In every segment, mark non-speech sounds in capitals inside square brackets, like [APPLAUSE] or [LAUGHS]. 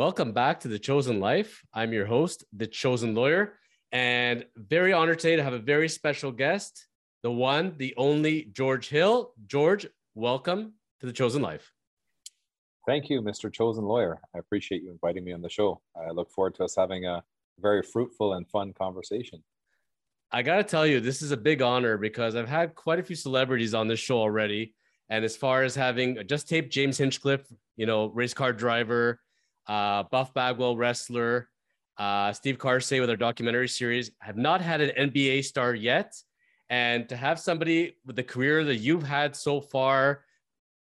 Welcome back to The Chosen Life. I'm your host, The Chosen Lawyer, and very honored today to have a very special guest, the one, the only George Hill. George, welcome to The Chosen Life. Thank you, Mr. Chosen Lawyer. I appreciate you inviting me on the show. I look forward to us having a very fruitful and fun conversation. I got to tell you, this is a big honor because I've had quite a few celebrities on this show already. And as far as having just taped James Hinchcliffe, you know, race car driver, uh, Buff Bagwell wrestler, uh, Steve Carsey with our documentary series. have not had an NBA star yet. And to have somebody with the career that you've had so far,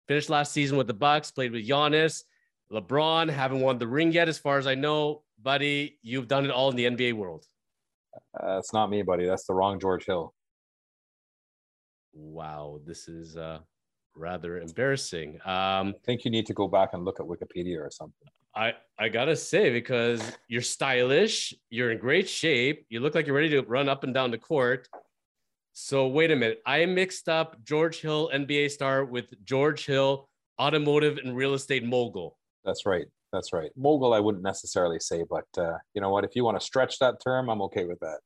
finished last season with the Bucks, played with Giannis, LeBron, haven't won the ring yet, as far as I know, buddy. You've done it all in the NBA world. Uh, it's not me, buddy. That's the wrong George Hill. Wow, this is uh, rather embarrassing. Um, I think you need to go back and look at Wikipedia or something. I I gotta say because you're stylish, you're in great shape, you look like you're ready to run up and down the court. So wait a minute, I mixed up George Hill NBA star with George Hill automotive and real estate mogul. That's right. That's right. Mogul, I wouldn't necessarily say, but uh, you know what? If you want to stretch that term, I'm okay with that.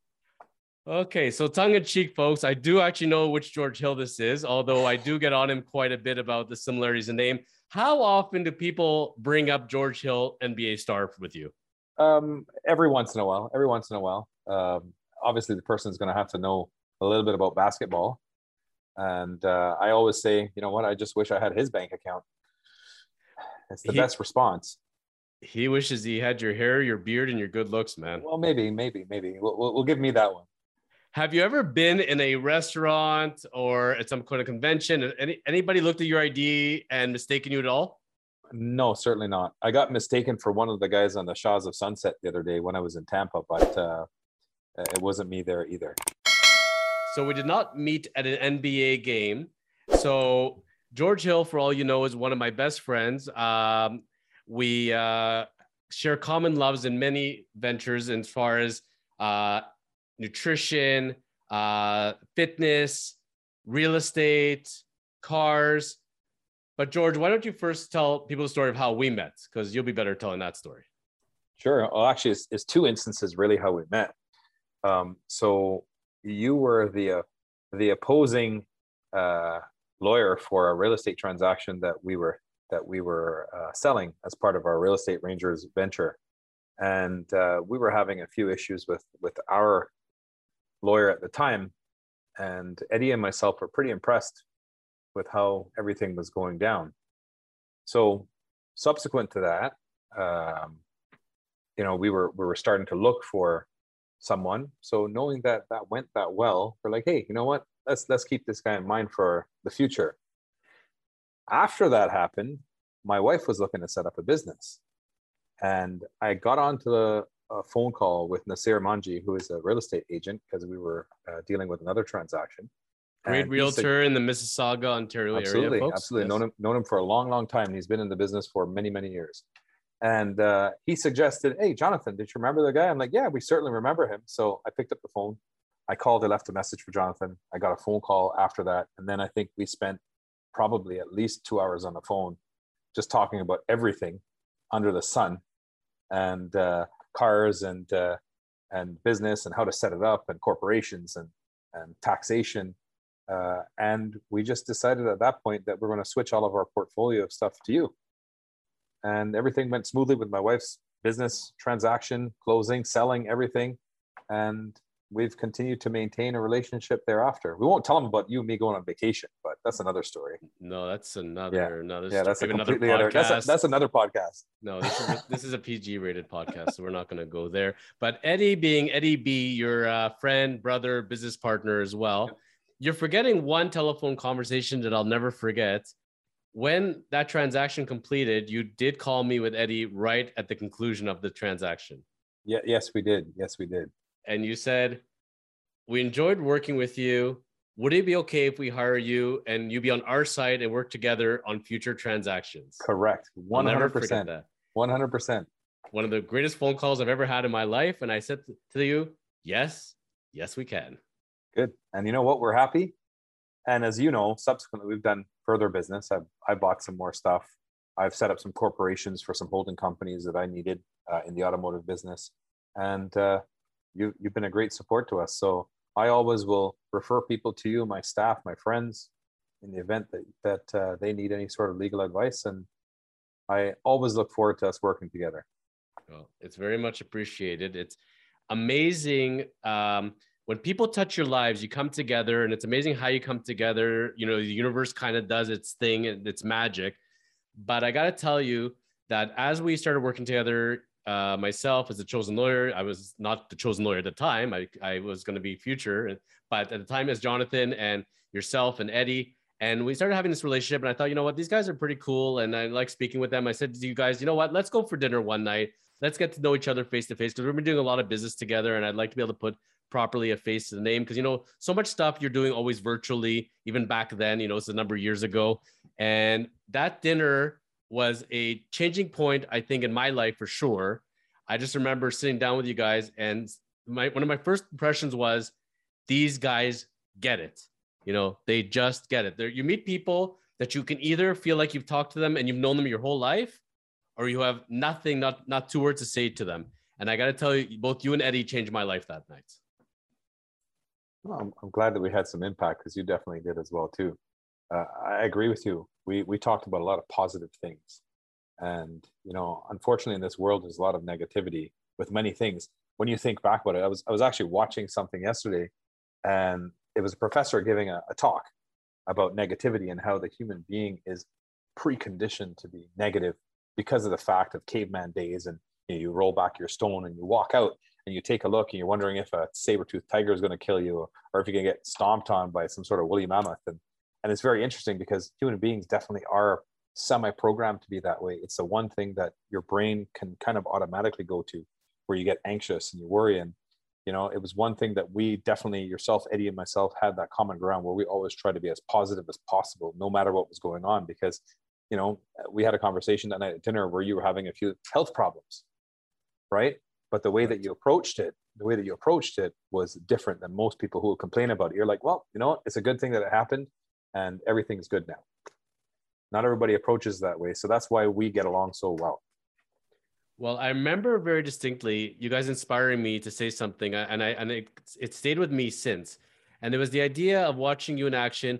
Okay, so tongue in cheek, folks. I do actually know which George Hill this is, although I do get on him quite a bit about the similarities in name. How often do people bring up George Hill, NBA star, with you? Um, every once in a while. Every once in a while. Um, obviously, the person is going to have to know a little bit about basketball, and uh, I always say, you know what? I just wish I had his bank account. It's the he, best response. He wishes he had your hair, your beard, and your good looks, man. Well, maybe, maybe, maybe. We'll, we'll, we'll give me that one. Have you ever been in a restaurant or at some kind of convention? And any, anybody looked at your ID and mistaken you at all? No, certainly not. I got mistaken for one of the guys on the Shahs of Sunset the other day when I was in Tampa, but uh, it wasn't me there either. So we did not meet at an NBA game. So George Hill, for all you know, is one of my best friends. Um, we uh, share common loves in many ventures as far as uh, nutrition, uh, fitness, real estate, cars. But George, why don't you first tell people the story of how we met? Because you'll be better telling that story. Sure. Well, actually, it's, it's two instances really how we met. Um, so you were the uh, the opposing uh, lawyer for a real estate transaction that we were that we were uh, selling as part of our real estate rangers venture, and uh, we were having a few issues with with our lawyer at the time. And Eddie and myself were pretty impressed with how everything was going down. So, subsequent to that, um, you know, we were we were starting to look for someone. So, knowing that that went that well, we're like, hey, you know what? Let's let's keep this guy in mind for the future. After that happened, my wife was looking to set up a business, and I got onto the a phone call with Nasir Manji, who is a real estate agent, because we were uh, dealing with another transaction. Great and realtor in the Mississauga, Ontario absolutely, area. Absolutely, yes. known him known him for a long, long time. He's been in the business for many, many years. And uh, he suggested, "Hey, Jonathan, did you remember the guy?" I'm like, "Yeah, we certainly remember him." So I picked up the phone. I called. I left a message for Jonathan. I got a phone call after that, and then I think we spent probably at least two hours on the phone, just talking about everything under the sun. And uh, cars and uh, and business and how to set it up and corporations and and taxation. Uh, and we just decided at that point that we're going to switch all of our portfolio of stuff to you. And everything went smoothly with my wife's business transaction, closing, selling, everything. And we've continued to maintain a relationship thereafter. We won't tell them about you and me going on vacation, but that's another story. No, that's another yeah. another yeah, that's completely another other, that's, a, that's another podcast. No, this is a, [LAUGHS] this is a PG rated podcast, so we're not going to go there. But Eddie, being Eddie B, your uh, friend, brother, business partner as well, you're forgetting one telephone conversation that I'll never forget. When that transaction completed, you did call me with Eddie right at the conclusion of the transaction. Yeah, yes, we did. Yes, we did and you said, We enjoyed working with you. Would it be okay if we hire you and you be on our side and work together on future transactions? Correct. 100%. 100%. One of the greatest phone calls I've ever had in my life. And I said to you, Yes, yes, we can. Good. And you know what? We're happy. And as you know, subsequently, we've done further business. I've, I bought some more stuff I've set up some corporations for some holding companies that I needed uh, in the automotive business, and uh, you you've been a great support to us. So I always will refer people to you, my staff, my friends, in the event that that uh, they need any sort of legal advice, and I always look forward to us working together. Well, it's very much appreciated. It's amazing. Um, when people touch your lives, you come together, and it's amazing how you come together. You know, the universe kind of does its thing and its magic. But I got to tell you that as we started working together, uh, myself as a chosen lawyer, I was not the chosen lawyer at the time. I, I was going to be future, but at the time, as Jonathan and yourself and Eddie, and we started having this relationship. And I thought, you know what, these guys are pretty cool, and I like speaking with them. I said to you guys, you know what, let's go for dinner one night. Let's get to know each other face to face because we've been doing a lot of business together, and I'd like to be able to put properly a face to the name because you know so much stuff you're doing always virtually even back then you know it's a number of years ago and that dinner was a changing point i think in my life for sure. I just remember sitting down with you guys and my one of my first impressions was these guys get it. You know they just get it. There you meet people that you can either feel like you've talked to them and you've known them your whole life or you have nothing not not two words to say to them. And i got to tell you both you and eddie changed my life that night. Well, I'm, I'm glad that we had some impact because you definitely did as well too. Uh, I agree with you. We we talked about a lot of positive things, and you know, unfortunately, in this world, there's a lot of negativity with many things. When you think back about it, I was I was actually watching something yesterday, and it was a professor giving a, a talk about negativity and how the human being is preconditioned to be negative because of the fact of caveman days and you, know, you roll back your stone and you walk out and you take a look and you're wondering if a saber-toothed tiger is going to kill you or, or if you're going to get stomped on by some sort of woolly mammoth and and it's very interesting because human beings definitely are semi-programmed to be that way. It's the one thing that your brain can kind of automatically go to where you get anxious and you worry. And you know it was one thing that we definitely yourself eddie and myself had that common ground where we always try to be as positive as possible no matter what was going on. Because you know we had a conversation that night at dinner where you were having a few health problems right? But the way that you approached it the way that you approached it was different than most people who will complain about it. You're like well you know what? it's a good thing that it happened and everything's good now. Not everybody approaches that way so that's why we get along so well. Well i remember very distinctly you guys inspiring me to say something uh, and i and it, it stayed with me since. And it was the idea of watching you in action.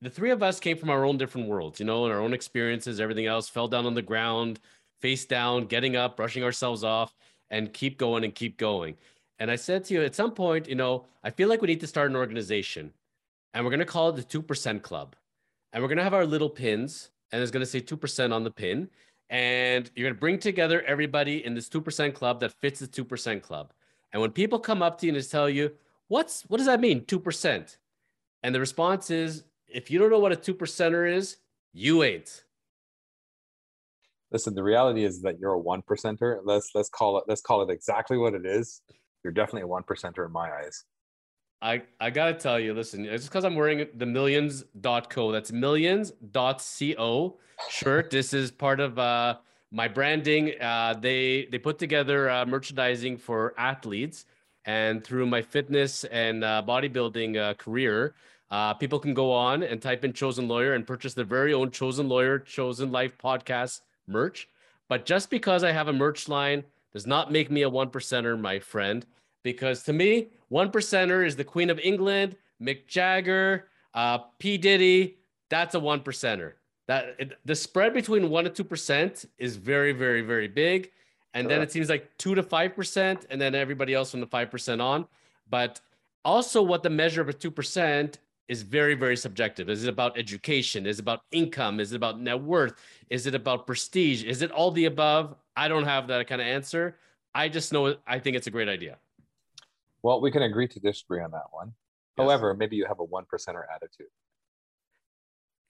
The three of us came from our own different worlds you know and our own experiences everything else fell down on the ground face down getting up brushing ourselves off and keep going and keep going. And I said to you at some point, you know, I feel like we need to start an organization and we're going to call it the 2% Club. And we're going to have our little pins and it's going to say 2% on the pin. And you're going to bring together everybody in this 2% club that fits the 2% club. And when people come up to you and tell you, what's what does that mean? 2%. And the response is, if you don't know what a two percenter is, you ain't listen the reality is that you're a one percenter let's let's call it let's call it exactly what it is you're definitely a one percenter in my eyes I, I gotta tell you, listen, it's because I'm wearing the millions.co. That's millions.co shirt. this is part of uh, my branding. Uh, they they put together uh, merchandising for athletes, and through my fitness and uh, bodybuilding uh, career, uh, people can go on and type in "chosen lawyer" and purchase their very own "chosen lawyer, chosen life" podcast merch. But just because I have a merch line does not make me a one percenter, my friend. Because to me, one percenter is the Queen of England, Mick Jagger, uh, P Diddy. That's a one percenter. That it, the spread between one and two percent is very, very, very big. And then it seems like two to five percent, and then everybody else from the five percent on. But also, what the measure of a two percent is very, very subjective. Is it about education? Is it about income? Is it about net worth? Is it about prestige? Is it all the above? I don't have that kind of answer. I just know I think it's a great idea. Well, we can agree to disagree on that one. Yes. However, maybe you have a one percenter attitude.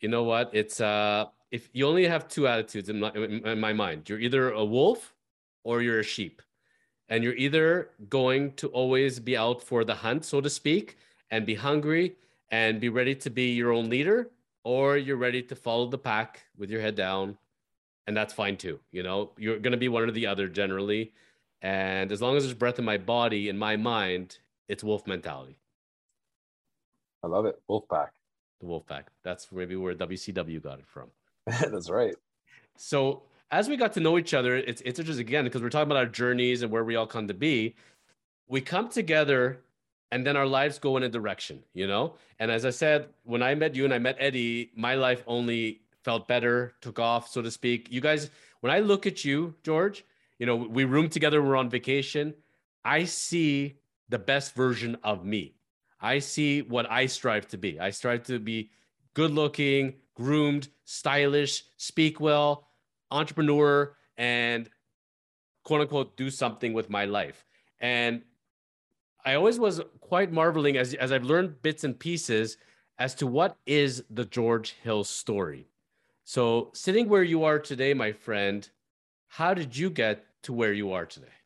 You know what? It's uh, if you only have two attitudes in my, in my mind, you're either a wolf or you're a sheep, and you're either going to always be out for the hunt, so to speak, and be hungry and be ready to be your own leader, or you're ready to follow the pack with your head down. And that's fine too. You know, you're going to be one or the other generally. And as long as there's breath in my body, in my mind, it's wolf mentality. I love it. Wolf pack. The wolf pack. That's maybe where WCW got it from. [LAUGHS] that's right. So as we got to know each other, it's it's interesting again because we're talking about our journeys and where we all come to be. We come together and then our lives go in a direction, you know? And as I said, when I met you and I met Eddie, my life only felt better, took off, so to speak. You guys, when I look at you, George, you know, we room together, we're on vacation. I see the best version of me. I see what I strive to be. I strive to be good looking, groomed, stylish, speak well, entrepreneur, and quote unquote do something with my life. And I always was quite marveling as, as I've learned bits and pieces as to what is the George Hill story. So, sitting where you are today, my friend, how did you get to where you are today?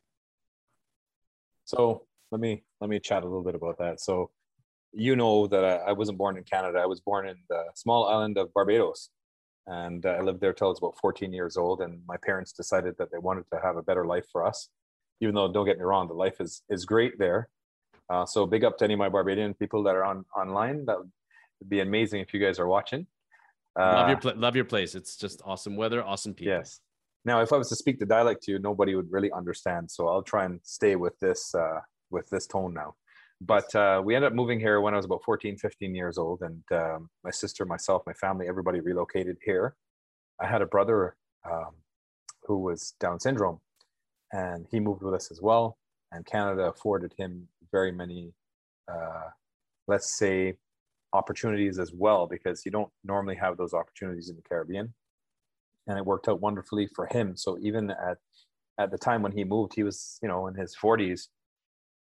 So, let me let me chat a little bit about that. So, you know that I, I wasn't born in Canada. I was born in the small island of Barbados, and uh, I lived there till I was about 14 years old. And my parents decided that they wanted to have a better life for us. Even though, don't get me wrong, the life is is great there. Uh, so big up to any of my Barbadian people that are on online. That would be amazing if you guys are watching. Uh, love your pl- love your place. It's just awesome weather, awesome people. Yes. Now, if I was to speak the dialect to you, nobody would really understand. So I'll try and stay with this uh, with this tone now. But uh, we ended up moving here when I was about 14, 15 years old, and um, my sister, myself, my family, everybody relocated here. I had a brother um, who was Down syndrome, and he moved with us as well. And Canada afforded him very many, uh, let's say, opportunities as well because you don't normally have those opportunities in the Caribbean. And it worked out wonderfully for him. So even at at the time when he moved, he was you know in his 40s.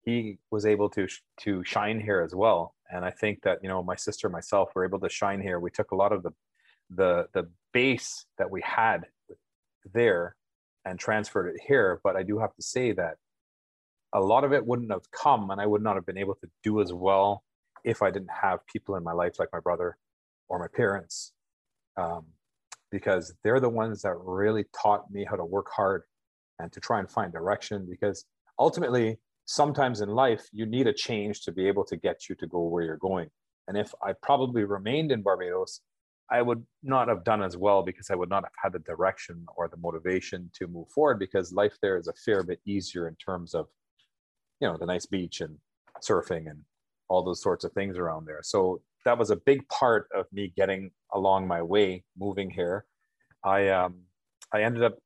He was able to to shine here as well. And I think that you know my sister and myself were able to shine here. We took a lot of the the the base that we had there and transferred it here. But I do have to say that a lot of it wouldn't have come and I would not have been able to do as well if I didn't have people in my life like my brother or my parents, um, because they're the ones that really taught me how to work hard and to try and find direction. Because ultimately, sometimes in life, you need a change to be able to get you to go where you're going. And if I probably remained in Barbados, I would not have done as well because I would not have had the direction or the motivation to move forward because life there is a fair bit easier in terms of, you know, the nice beach and surfing and all those sorts of things around there. So that was a big part of me getting along my way moving here. I um, I ended up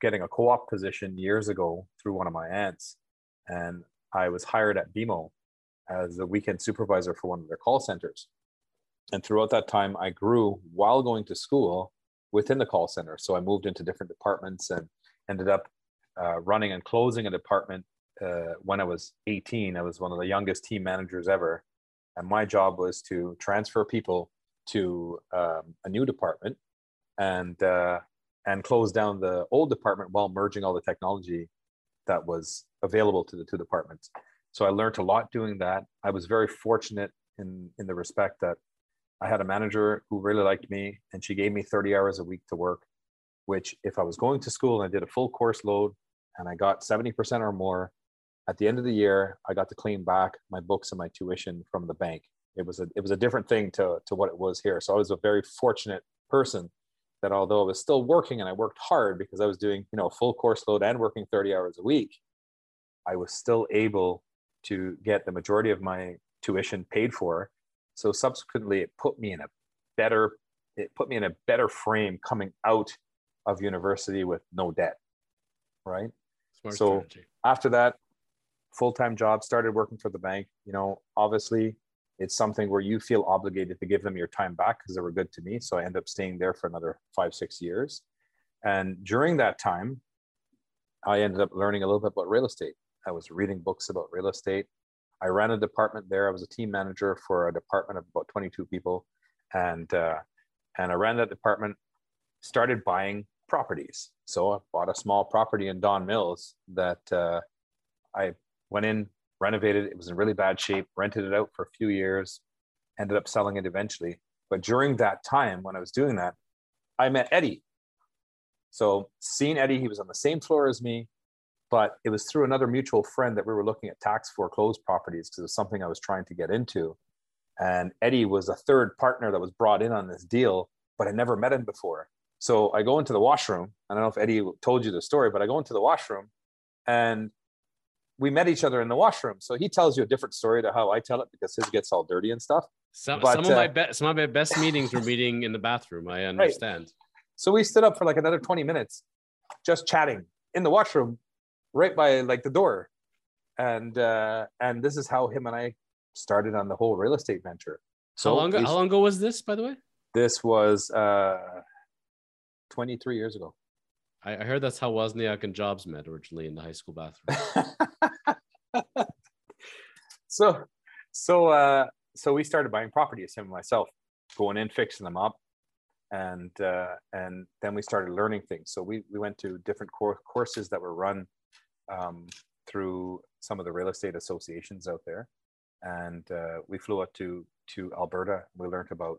getting a co-op position years ago through one of my aunts, and I was hired at BMO as a weekend supervisor for one of their call centers. And throughout that time, I grew while going to school within the call center. So I moved into different departments and ended up uh, running and closing a department uh, when I was 18, I was one of the youngest team managers ever. And my job was to transfer people to um, a new department and, uh, and close down the old department while merging all the technology that was available to the two departments. So I learned a lot doing that. I was very fortunate in, in the respect that I had a manager who really liked me and she gave me 30 hours a week to work, which if I was going to school and I did a full course load and I got 70% or more, at the end of the year, I got to claim back my books and my tuition from the bank. It was a it was a different thing to to what it was here. So I was a very fortunate person that although I was still working and I worked hard because I was doing you know full course load and working 30 hours a week, I was still able to get the majority of my tuition paid for. So subsequently, it put me in a better it put me in a better frame coming out of university with no debt. Right. Smart so strategy. after that, full-time job, started working for the bank, you know, obviously it's something where you feel obligated to give them your time back because they were good to me. So I ended up staying there for another five, six years. And during that time, I ended up learning a little bit about real estate. I was reading books about real estate. I ran a department there. I was a team manager for a department of about 22 people. And, uh, and I ran that department, started buying properties. So I bought a small property in Don Mills that uh, I went in, renovated. It was in really bad shape, rented it out for a few years, ended up selling it eventually. But during that time, when I was doing that, I met Eddie. So seeing Eddie, he was on the same floor as me, but it was through another mutual friend that we were looking at tax foreclosed properties because it was something I was trying to get into. And Eddie was a third partner that was brought in on this deal, but I never met him before. So I go into the washroom. I don't know if Eddie told you the story, but I go into the washroom and we met each other in the washroom. So he tells you a different story to how I tell it because his gets all dirty and stuff. Some, But, some of my uh, best some of my best meetings were meeting in the bathroom. I [LAUGHS] understand. So we stood up for like another 20 minutes just chatting in the washroom right by like the door. And uh and this is how him and I started on the whole real estate venture. So how long ago, how long ago was this, by the way? this was uh 23 years ago. I, I heard that's how Wozniak and Jobs met originally in the high school bathroom. [LAUGHS] so so uh so we started buying properties him and myself going in fixing them up and uh and then we started learning things so we we went to different cour courses that were run um through some of the real estate associations out there and uh, we flew up to to alberta we learned about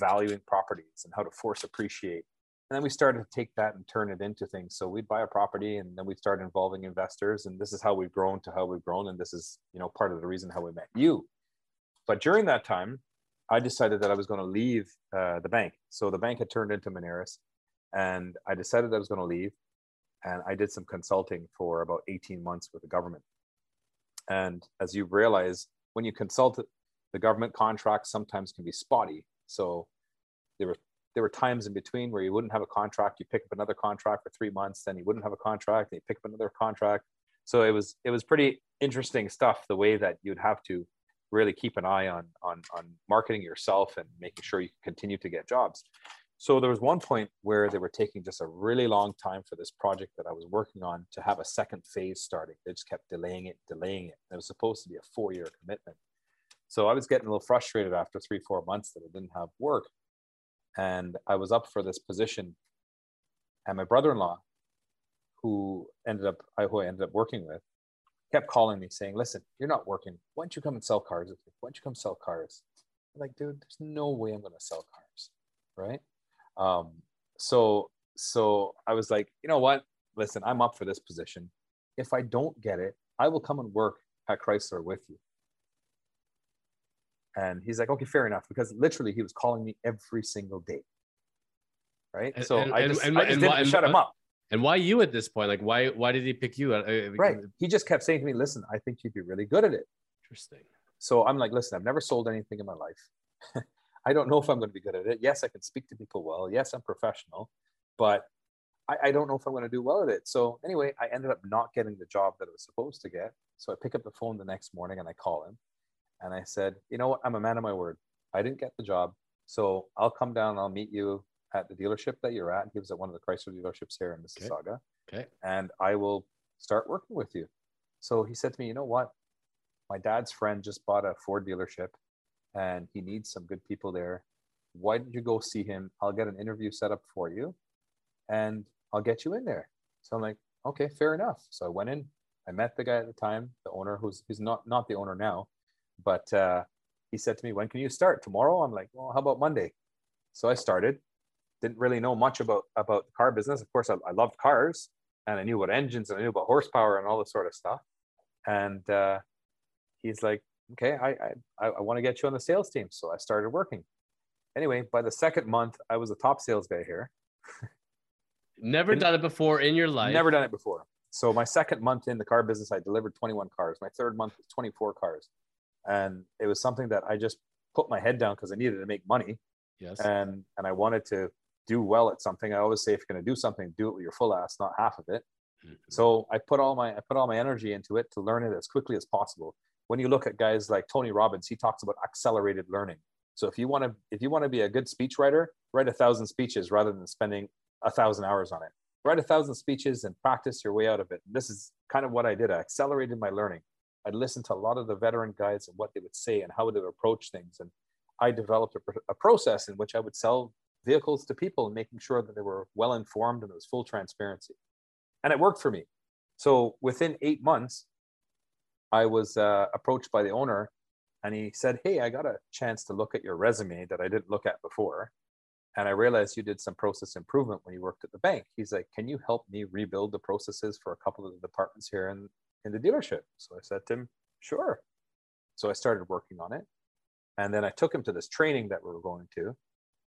valuing properties and how to force appreciate and then we started to take that and turn it into things. So we'd buy a property and then we'd start involving investors. And this is how we've grown to how we've grown. And this is you know part of the reason how we met you. But during that time i decided that i was going to leave uh, the bank. So the bank had turned into Moneris, and i decided i was going to leave. And i did some consulting for about 18 months with the government. And as you realize when you consult the government contracts sometimes can be spotty. So there were there were times in between where you wouldn't have a contract you pick up another contract for three months then you wouldn't have a contract then you pick up another contract. So it was it was pretty interesting stuff the way that you'd have to really keep an eye on on on marketing yourself and making sure you continue to get jobs. So there was one point where they were taking just a really long time for this project that i was working on to have a second phase starting they just kept delaying it delaying it. It was supposed to be a four year commitment. So i was getting a little frustrated after three four months that i didn't have work and I was up for this position. And my brother-in-law, who ended up I- who I ended up working with, kept calling me saying, "Listen, you're not working. Why don't you come and sell cars with me? Why don't you come sell cars?" I'm like, dude, there's no way I'm to sell cars, right? Um, so so I was like, you know what? Listen, I'm up for this position. If I don't get it, I will come and work at Chrysler with you. And he's like, okay, fair enough, because literally he was calling me every single day. Right. And- so and- I just, and- I just didn't why- shut him up. And why you at this point? Like, why why did he pick you? Uh, uh, Right. He just kept saying to me, listen, I think you'd be really good at it. Interesting. So I'm like, listen, I've never sold anything in my life. [LAUGHS] I don't know if I'm going to be good at it. Yes, I can speak to people well. Yes, I'm professional, but I, I don't know if I'm going to do well at it. So anyway, I ended up not getting the job that I was supposed to get. So I pick up the phone the next morning and I call him and I said, you know what? I'm a man of my word. I didn't get the job. So I'll come down I'll meet you at the dealership that you're at. He was at one of the Chrysler dealerships here in Mississauga Okay. and I will start working with you. So he said to me, you know what? My dad's friend just bought a Ford dealership and he needs some good people there. Why don't you go see him? I'll get an interview set up for you and I'll get you in there. So I'm like, okay, fair enough. So I went in, I met the guy at the time, the owner who's he's not not the owner now, but uh, he said to me, when can you start? Tomorrow? I'm like, well, how about Monday? So I started. Didn't really know much about about the car business. Of course, I, I loved cars and I knew about engines and I knew about horsepower and all this sort of stuff. And uh, he's like, okay, I I, I want to get you on the sales team. So I started working. Anyway, by the second month, I was the top sales guy here. Never done it before in your life. Never done it before. So my second month in the car business, I delivered 21 cars. My third month was 24 cars, and it was something that I just put my head down because I needed to make money Yes. and and I wanted to do well at something. I always say if you're going to do something, do it with your full ass, not half of it. Mhm. So I put all my I put all my energy into it to learn it as quickly as possible. When you look at guys like Tony Robbins, he talks about accelerated learning. So if you want to if you want to be a good speechwriter, write a thousand speeches rather than spending a thousand hours on it. Write a thousand speeches and practice your way out of it. This is kind of what I did. I accelerated my learning. I'd listen to a lot of the veteran guys and what they would say and how they would approach things. And I developed a, a process in which I would sell vehicles to people and making sure that they were well informed and there was full transparency. And it worked for me. So within eight months, I was uh, approached by the owner and he said, Hey, I got a chance to look at your resume that I didn't look at before. And I realized you did some process improvement when you worked at the bank. He's like, Can you help me rebuild the processes for a couple of the departments here in, in the dealership? So I said to him, Sure. So I started working on it. And then I took him to this training that we were going to.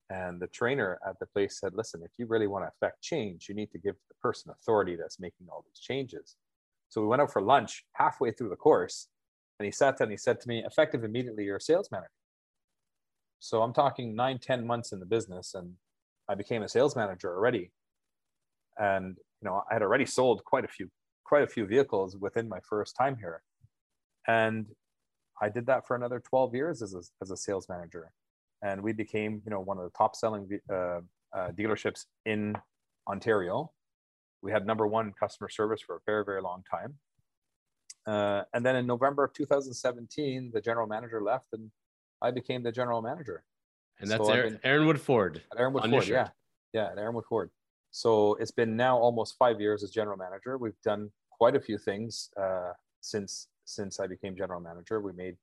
And the trainer at the place said, listen, if you really want to affect change, you need to give the person authority that's making all these changes. So we went out for lunch halfway through the course, and he sat down and he said to me, effective immediately, you're a sales manager. So I'm talking nine, ten months in the business, and I became a sales manager already. And you know, I had already sold quite a few, quite a few vehicles within my first time here. And I did that for another 12 years as a, as a sales manager. And we became, you know, one of the top selling uh, uh, dealerships in Ontario. We had number one customer service for a very, very long time. Uh, and then in November of 2017, the general manager left and I became the general manager. And that's so Aaron, Erinwood Ford. Erinwood Ford, yeah. Yeah, Erinwood Ford. So it's been now almost five years as general manager. We've done quite a few things uh, since since I became general manager. We made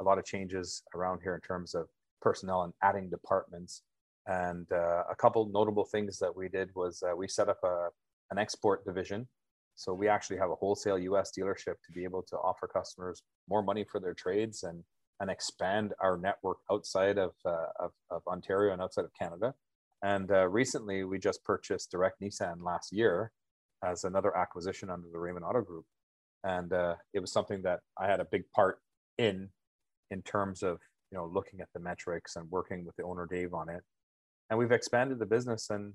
a lot of changes around here in terms of personnel and adding departments. And uh, a couple notable things that we did was uh, we set up a, an export division. So we actually have a wholesale US dealership to be able to offer customers more money for their trades and, and expand our network outside of, uh, of, of, Ontario and outside of Canada. And uh, recently we just purchased Direct Nissan last year as another acquisition under the Raymond Auto Group and uh, it was something that I had a big part in in terms of you know looking at the metrics and working with the owner Dave on it, and we've expanded the business and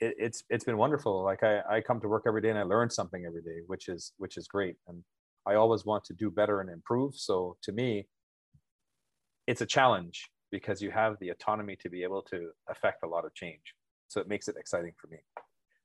it, it's it's been wonderful. Like I, I come to work every day and I learn something every day, which is which is great, and I always want to do better and improve. So to me, it's a challenge because you have the autonomy to be able to affect a lot of change. So it makes it exciting for me.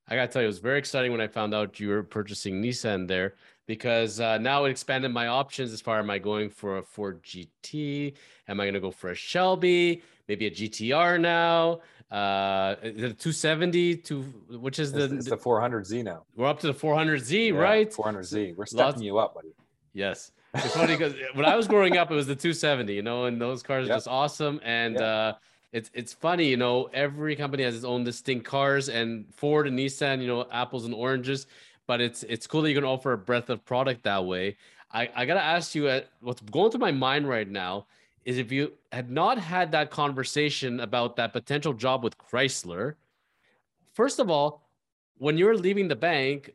I got to tell you, it was very exciting when I found out you were purchasing Nissan there because uh, now it expanded my options as far am I going for a Ford GT? Am I going to go for a Shelby? Maybe a GTR now? Uh, the 270 to which is the it's the 400Z now. We're up to the 400Z, yeah, right? 400Z. We're stepping Lots, you up, buddy. Yes. It's funny because when I was growing up, it was the 270, you know, and those cars yep. are just awesome. And yep. uh, it's it's funny, you know, every company has its own distinct cars, and Ford and Nissan, you know, apples and oranges. But it's it's cool that you can offer a breadth of product that way. I, I gotta ask you, at, uh, what's going through my mind right now is if you had not had that conversation about that potential job with Chrysler, first of all, when you were leaving the bank,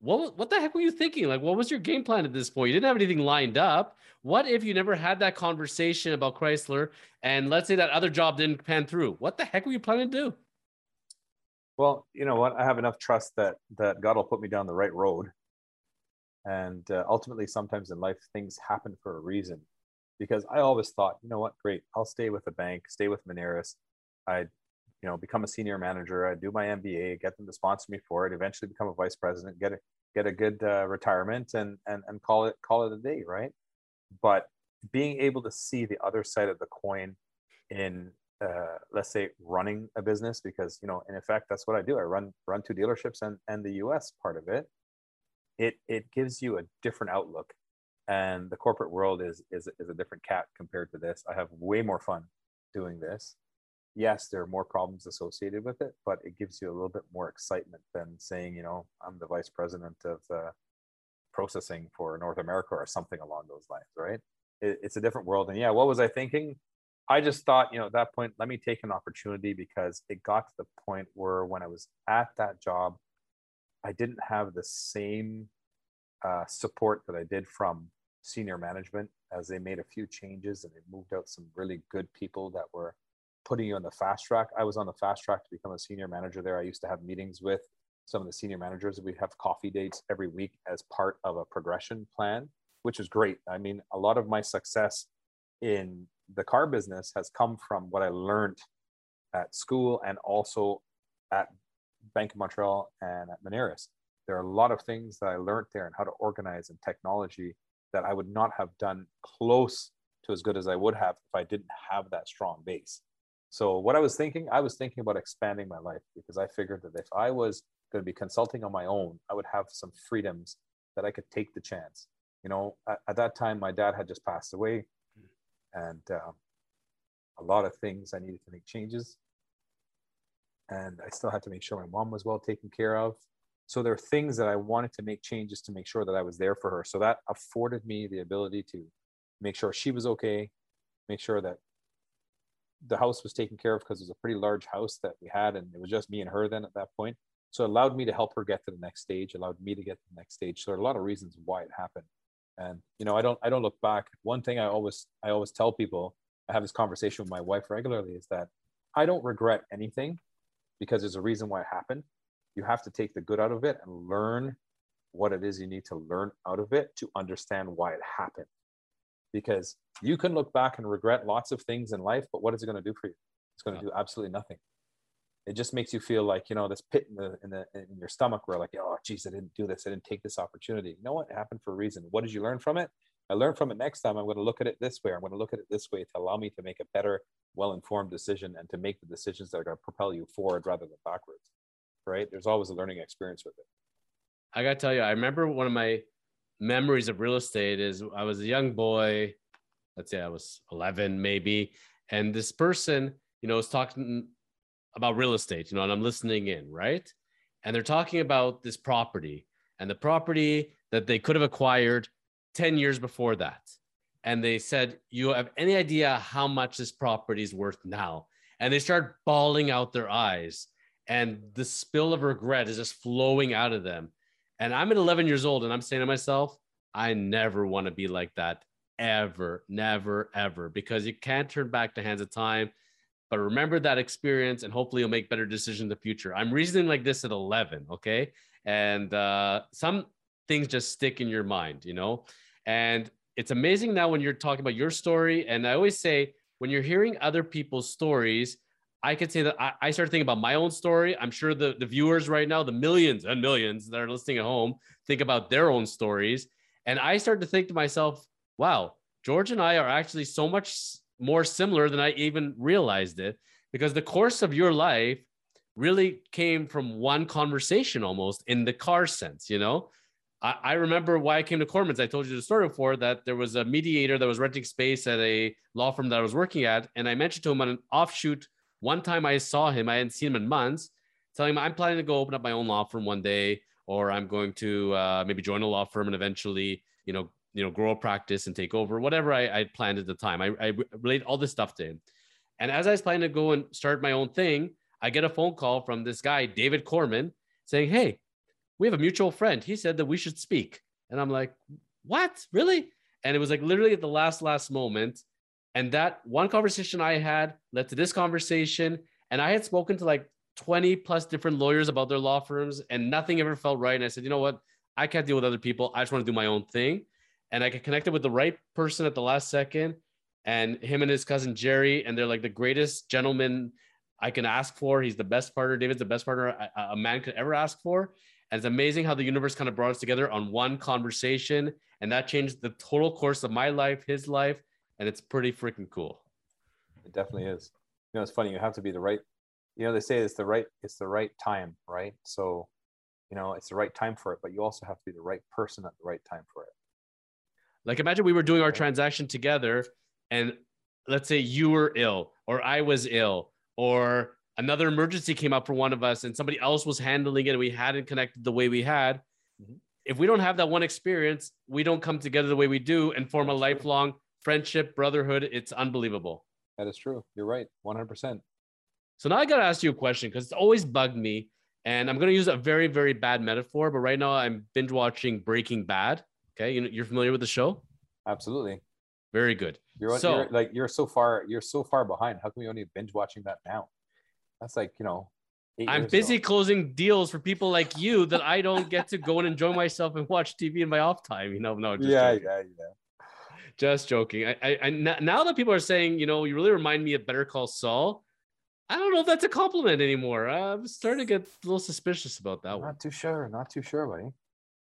what what the heck were you thinking? Like, what was your game plan at this point? You didn't have anything lined up. What if you never had that conversation about Chrysler and let's say that other job didn't pan through? What the heck were you planning to do? Well, you know what? I have enough trust that that God will put me down the right road. And uh, ultimately, sometimes in life, things happen for a reason. Because I always thought, you know what? Great, I'll stay with the bank, stay with Moneris. I, you know, become a senior manager. I do my MBA, get them to sponsor me for it. Eventually, become a vice president, get a get a good uh, retirement, and and and call it call it a day, right? but being able to see the other side of the coin in uh, let's say running a business because you know in effect that's what i do i run run two dealerships and and the us part of it it it gives you a different outlook and the corporate world is is, is a different cat compared to this i have way more fun doing this yes there are more problems associated with it but it gives you a little bit more excitement than saying you know i'm the vice president of uh, processing for North America or something along those lines, right? It, it's a different world. And yeah, what was I thinking? I just thought, you know, at that point, let me take an opportunity because it got to the point where when I was at that job, I didn't have the same uh, support that I did from senior management as they made a few changes and they moved out some really good people that were putting you on the fast track. I was on the fast track to become a senior manager there. I used to have meetings with some of the senior managers. We have coffee dates every week as part of a progression plan, which is great. I mean, a lot of my success in the car business has come from what I learned at school and also at Bank of Montreal and at Moneris. There are a lot of things that I learned there and how to organize and technology that I would not have done close to as good as I would have if I didn't have that strong base. So what I was thinking, I was thinking about expanding my life because I figured that if I was going to be consulting on my own, I would have some freedoms that I could take the chance. You know, at, at that time, my dad had just passed away, and uh, a lot of things I needed to make changes. And I still had to make sure my mom was well taken care of. So there are things that I wanted to make changes to make sure that I was there for her. So that afforded me the ability to make sure she was okay, make sure that the house was taken care of because it was a pretty large house that we had, and it was just me and her then at that point. So it allowed me to help her get to the next stage, allowed me to get to the next stage. So there are a lot of reasons why it happened. And you know, I don't I don't look back. One thing I always I always tell people, I have this conversation with my wife regularly, is that I don't regret anything because there's a reason why it happened. You have to take the good out of it and learn what it is you need to learn out of it to understand why it happened. Because you can look back and regret lots of things in life, but what is it going to do for you? It's going to do absolutely nothing. It just makes you feel like you know this pit in the in the in your stomach where like oh geez I didn't do this I didn't take this opportunity. You know what it happened for a reason. What did you learn from it? I learned from it next time. I'm going to look at it this way. I'm going to look at it this way to allow me to make a better, well-informed decision and to make the decisions that are going to propel you forward rather than backwards. Right? There's always a learning experience with it. I got to tell you, I remember one of my memories of real estate is I was a young boy. Let's say I was 11, maybe. And this person, you know, is talking about real estate, you know, and I'm listening in, right? And they're talking about this property and the property that they could have acquired 10 years before that. And they said, You have any idea how much this property is worth now? And they start bawling out their eyes. And the spill of regret is just flowing out of them. And I'm at 11 years old and I'm saying to myself, I never want to be like that ever, never, ever, because you can't turn back the hands of time. But remember that experience and hopefully you'll make better decisions in the future. I'm reasoning like this at 11, okay? And uh, some things just stick in your mind, you know? And it's amazing now when you're talking about your story. And I always say, when you're hearing other people's stories, I could say that I, I started thinking about my own story. I'm sure the, the viewers right now, the millions and millions that are listening at home, think about their own stories. And I started to think to myself, wow, George and I are actually so much more similar than I even realized it because the course of your life really came from one conversation almost in the car sense, you know? I, I remember why I came to Corman's. I told you the story before that there was a mediator that was renting space at a law firm that I was working at. And I mentioned to him on an offshoot one time I saw him, I hadn't seen him in months, telling him I'm planning to go open up my own law firm one day, or I'm going to uh, maybe join a law firm and eventually, you know, you know, grow a practice and take over, whatever I, I planned at the time. I, I relayed all this stuff to him. And as I was planning to go and start my own thing, I get a phone call from this guy, David Corman, saying, Hey, we have a mutual friend. He said that we should speak. And I'm like, What? Really? And it was like literally at the last, last moment. And that one conversation I had led to this conversation. And I had spoken to like 20 plus different lawyers about their law firms, and nothing ever felt right. And I said, you know what? I can't deal with other people. I just want to do my own thing. And I connected with the right person at the last second, and him and his cousin Jerry, and they're like the greatest gentleman I can ask for. He's the best partner. David's the best partner a, a man could ever ask for. And it's amazing how the universe kind of brought us together on one conversation. And that changed the total course of my life, his life, and it's pretty freaking cool. It definitely is. You know, it's funny. You have to be the right. You know, they say it's the right. It's the right time, right? So, you know, it's the right time for it, but you also have to be the right person at the right time for it. Like, imagine we were doing our transaction together, and let's say you were ill, or I was ill, or another emergency came up for one of us, and somebody else was handling it, and we hadn't connected the way we had. Mm-hmm. If we don't have that one experience, we don't come together the way we do and form a lifelong friendship, brotherhood. It's unbelievable. That is true. You're right. 100%. So now I got to ask you a question because it's always bugged me. And I'm going to use a very, very bad metaphor, but right now I'm binge watching Breaking Bad. Okay. You know, you're familiar with the show? Absolutely. Very good. You're, so, you're like, you're so far, you're so far behind. How come you only binge watching that now? That's like, you know, I'm busy ago. closing deals for people like you that I don't get to go and enjoy myself and watch TV in my off time. You know, no, yeah, joking. yeah, yeah. Just joking. I, I, I, now that people are saying, you know, you really remind me of Better Call Saul. I don't know if that's a compliment anymore. I'm starting to get a little suspicious about that not one. Not too sure. Not too sure, buddy.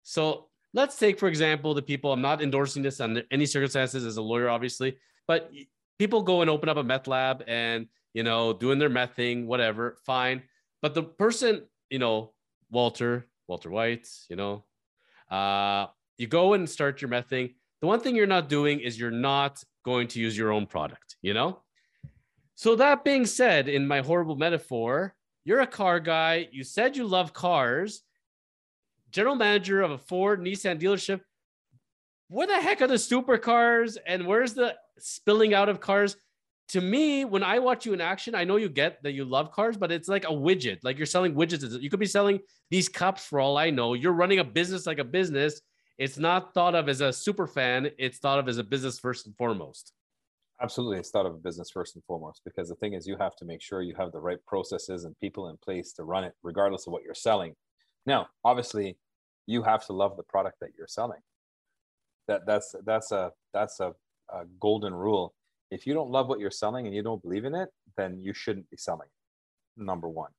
So let's take, for example, the people. I'm not endorsing this under any circumstances as a lawyer, obviously, but people go and open up a meth lab and you know doing their meth thing, whatever. Fine, but the person, you know, Walter, Walter White, you know, uh, you go and start your meth thing the one thing you're not doing is you're not going to use your own product, you know? So, that being said, in my horrible metaphor, you're a car guy. You said you love cars, general manager of a Ford Nissan dealership. Where the heck are the supercars and where's the spilling out of cars? to me, when I watch you in action, I know you get that you love cars, but it's like a widget. Like you're selling widgets. You could be selling these cups for all I know. You're running a business like a business. It's not thought of as a super fan. It's thought of as a business first and foremost. Absolutely. It's thought of a business first and foremost because the thing is, you have to make sure you have the right processes and people in place to run it, regardless of what you're selling. Now, obviously, you have to love the product that you're selling. That that's that's a that's a, a golden rule if you don't love what you're selling and you don't believe in it, then you shouldn't be selling. Number one.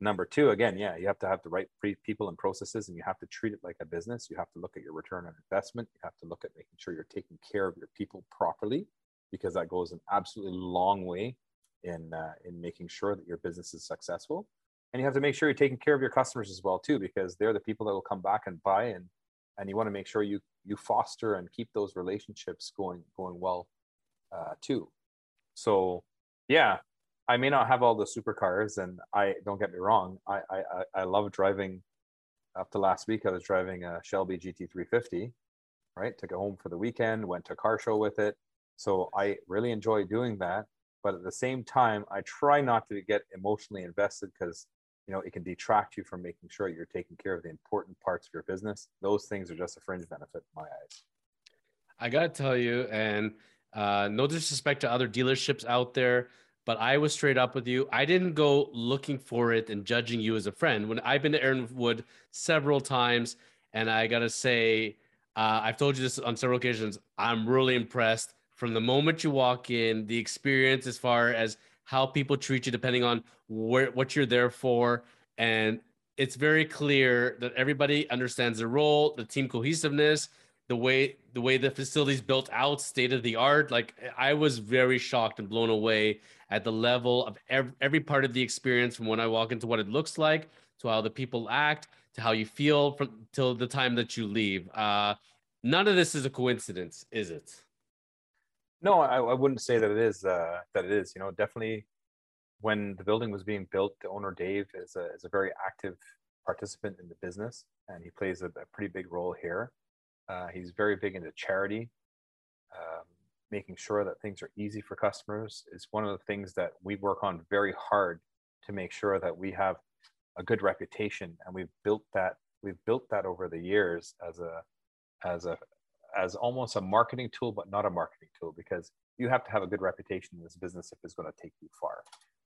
Number two, again, yeah, you have to have the right people and processes and you have to treat it like a business. You have to look at your return on investment. You have to look at making sure you're taking care of your people properly because that goes an absolutely long way in, uh, in making sure that your business is successful. And you have to make sure you're taking care of your customers as well too, because they're the people that will come back and buy and, and you want to make sure you, you foster and keep those relationships going, going well uh, too. So yeah, I may not have all the supercars, and I don't get me wrong, I I I love driving. Up to last week, I was driving a Shelby GT350, right? Took it home for the weekend, went to a car show with it. So I really enjoy doing that. But at the same time, I try not to get emotionally invested because you know it can detract you from making sure you're taking care of the important parts of your business. Those things are just a fringe benefit in my eyes. I gotta tell you, and uh, no disrespect to other dealerships out there, but I was straight up with you. I didn't go looking for it and judging you as a friend. When I've been to Erinwood several times, and I gotta say, uh, I've told you this on several occasions. I'm really impressed from the moment you walk in, the experience as far as how people treat you, depending on where what you're there for, and it's very clear that everybody understands their role, the team cohesiveness, the way the way the facility's built out, state of the art. Like I was very shocked and blown away at the level of every, every part of the experience from when I walk into what it looks like to how the people act to how you feel from till the time that you leave. Uh, none of this is a coincidence, is it? No, I, I wouldn't say that it is. Uh, that it is. You know, definitely when the building was being built, the owner Dave is a is a very active participant in the business, and he plays a, a pretty big role here. Uh, he's very big into charity, um, making sure that things are easy for customers is one of the things that we work on very hard to make sure that we have a good reputation, and we've built that. We've built that over the years as a as a as almost a marketing tool, but not a marketing tool because you have to have a good reputation in this business if it's going to take you far.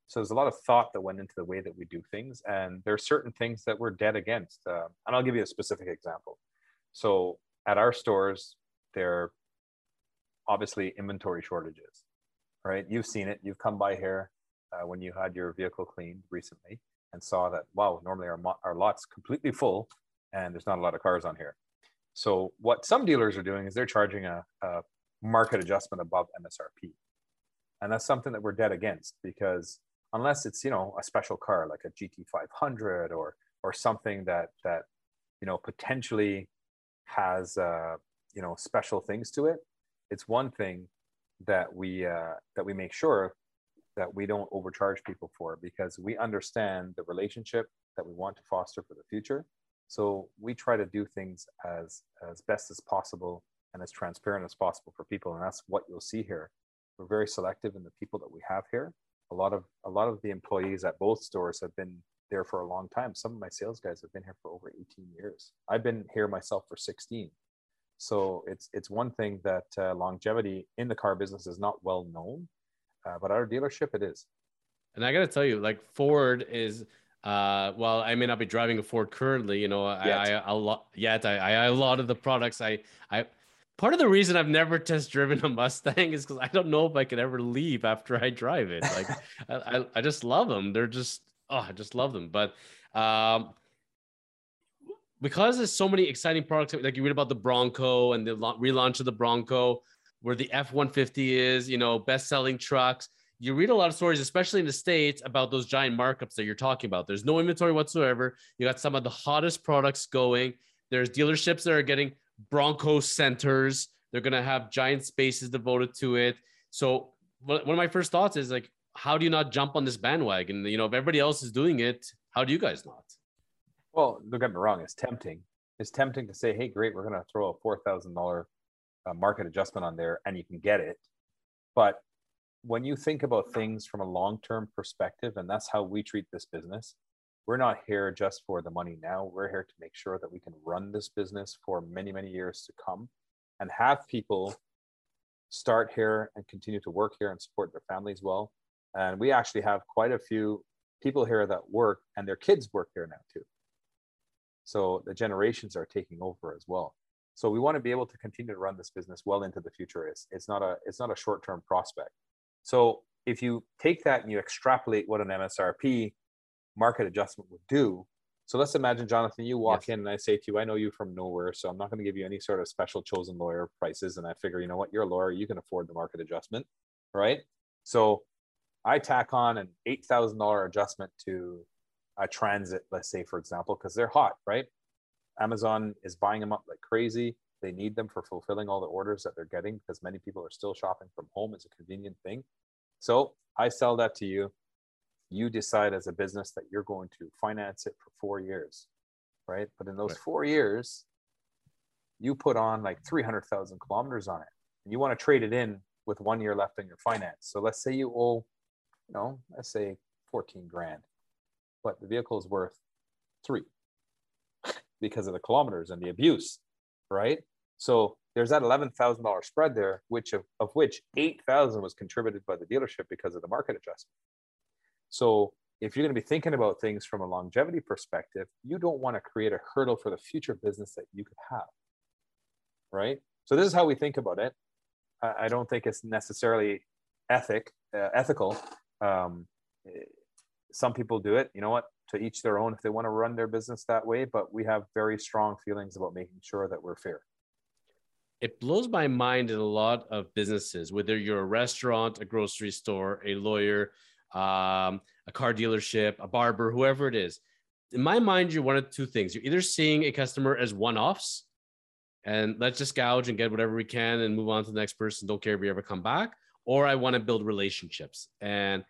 So there's a lot of thought that went into the way that we do things, and there are certain things that we're dead against. Uh, and I'll give you a specific example. So at our stores, there are obviously inventory shortages, right? You've seen it. You've come by here uh, when you had your vehicle cleaned recently and saw that, wow, normally our, our lot's completely full and there's not a lot of cars on here. So what some dealers are doing is they're charging a, a market adjustment above MSRP. And that's something that we're dead against because unless it's, you know, a special car like a GT500 or, or something that, that, you know, potentially has uh, you know special things to it. It's one thing that we uh, that we make sure that we don't overcharge people for because we understand the relationship that we want to foster for the future. So we try to do things as as best as possible and as transparent as possible for people. And that's what you'll see here. We're very selective in the people that we have here. A lot of a lot of the employees at both stores have been there for a long time. Some of my sales guys have been here for over 18 years. I've been here myself for 16. So it's it's one thing that uh, longevity in the car business is not well known, uh, but our dealership it is. And I got to tell you, like Ford is. Uh, well, I may not be driving a Ford currently. You know, yet. I, I a lot yet. I, I a lot of the products I I part of the reason I've never [LAUGHS] test driven a Mustang is because I don't know if I could ever leave after I drive it. Like [LAUGHS] I, I just love them. They're just oh, I just love them. But um, because there's so many exciting products, like you read about the Bronco and the relaunch of the Bronco, where the F 150 is, you know, best selling trucks. You read a lot of stories, especially in the States, about those giant markups that you're talking about. There's no inventory whatsoever. You got some of the hottest products going. There's dealerships that are getting Bronco centers. They're to have giant spaces devoted to it. So, one of my first thoughts is like, how do you not jump on this bandwagon? You know, if everybody else is doing it, how do you guys not? Well, don't get me wrong, it's tempting. It's tempting to say, hey, great, we're going to throw a $4,000 uh, market adjustment on there and you can get it. But when you think about things from a long-term perspective, and that's how we treat this business, we're not here just for the money now. We're here to make sure that we can run this business for many, many years to come and have people start here and continue to work here and support their families well. And we actually have quite a few people here that work and their kids work here now too. So the generations are taking over as well. So we want to be able to continue to run this business well into the future. It's, it's not a it's not a short-term prospect. So if you take that and you extrapolate what an MSRP market adjustment would do, so let's imagine, Jonathan, you walk yes. in and I say to you, I know you from nowhere, so I'm not going to give you any sort of special chosen lawyer prices. And I figure, you know what, you're a lawyer, you can afford the market adjustment, right? So I tack on an $8,000 adjustment to a transit, let's say, for example, because they're hot, right? Amazon is buying them up like crazy. They need them for fulfilling all the orders that they're getting because many people are still shopping from home. It's a convenient thing. So I sell that to you you decide as a business that you're going to finance it for four years, right? But in those right. four years, you put on like 300,000 kilometers on it and you want to trade it in with one year left on your finance. So let's say you owe, you know, let's say 14 grand, but the vehicle is worth three [LAUGHS] because of the kilometers and the abuse, right? So there's that $11,000 spread there, which of, of which 8,000 was contributed by the dealership because of the market adjustment. So if you're going to be thinking about things from a longevity perspective, you don't want to create a hurdle for the future business that you could have. Right. So this is how we think about it. I don't think it's necessarily ethic, uh, ethical. Um, some people do it. You know what? To each their own if they want to run their business that way. But we have very strong feelings about making sure that we're fair. It blows my mind in a lot of businesses, whether you're a restaurant, a grocery store, a lawyer, um, a car dealership, a barber, whoever it is. In my mind, you're one of two things. You're either seeing a customer as one offs and let's just gouge and get whatever we can and move on to the next person. Don't care if we ever come back. Or I want to build relationships. And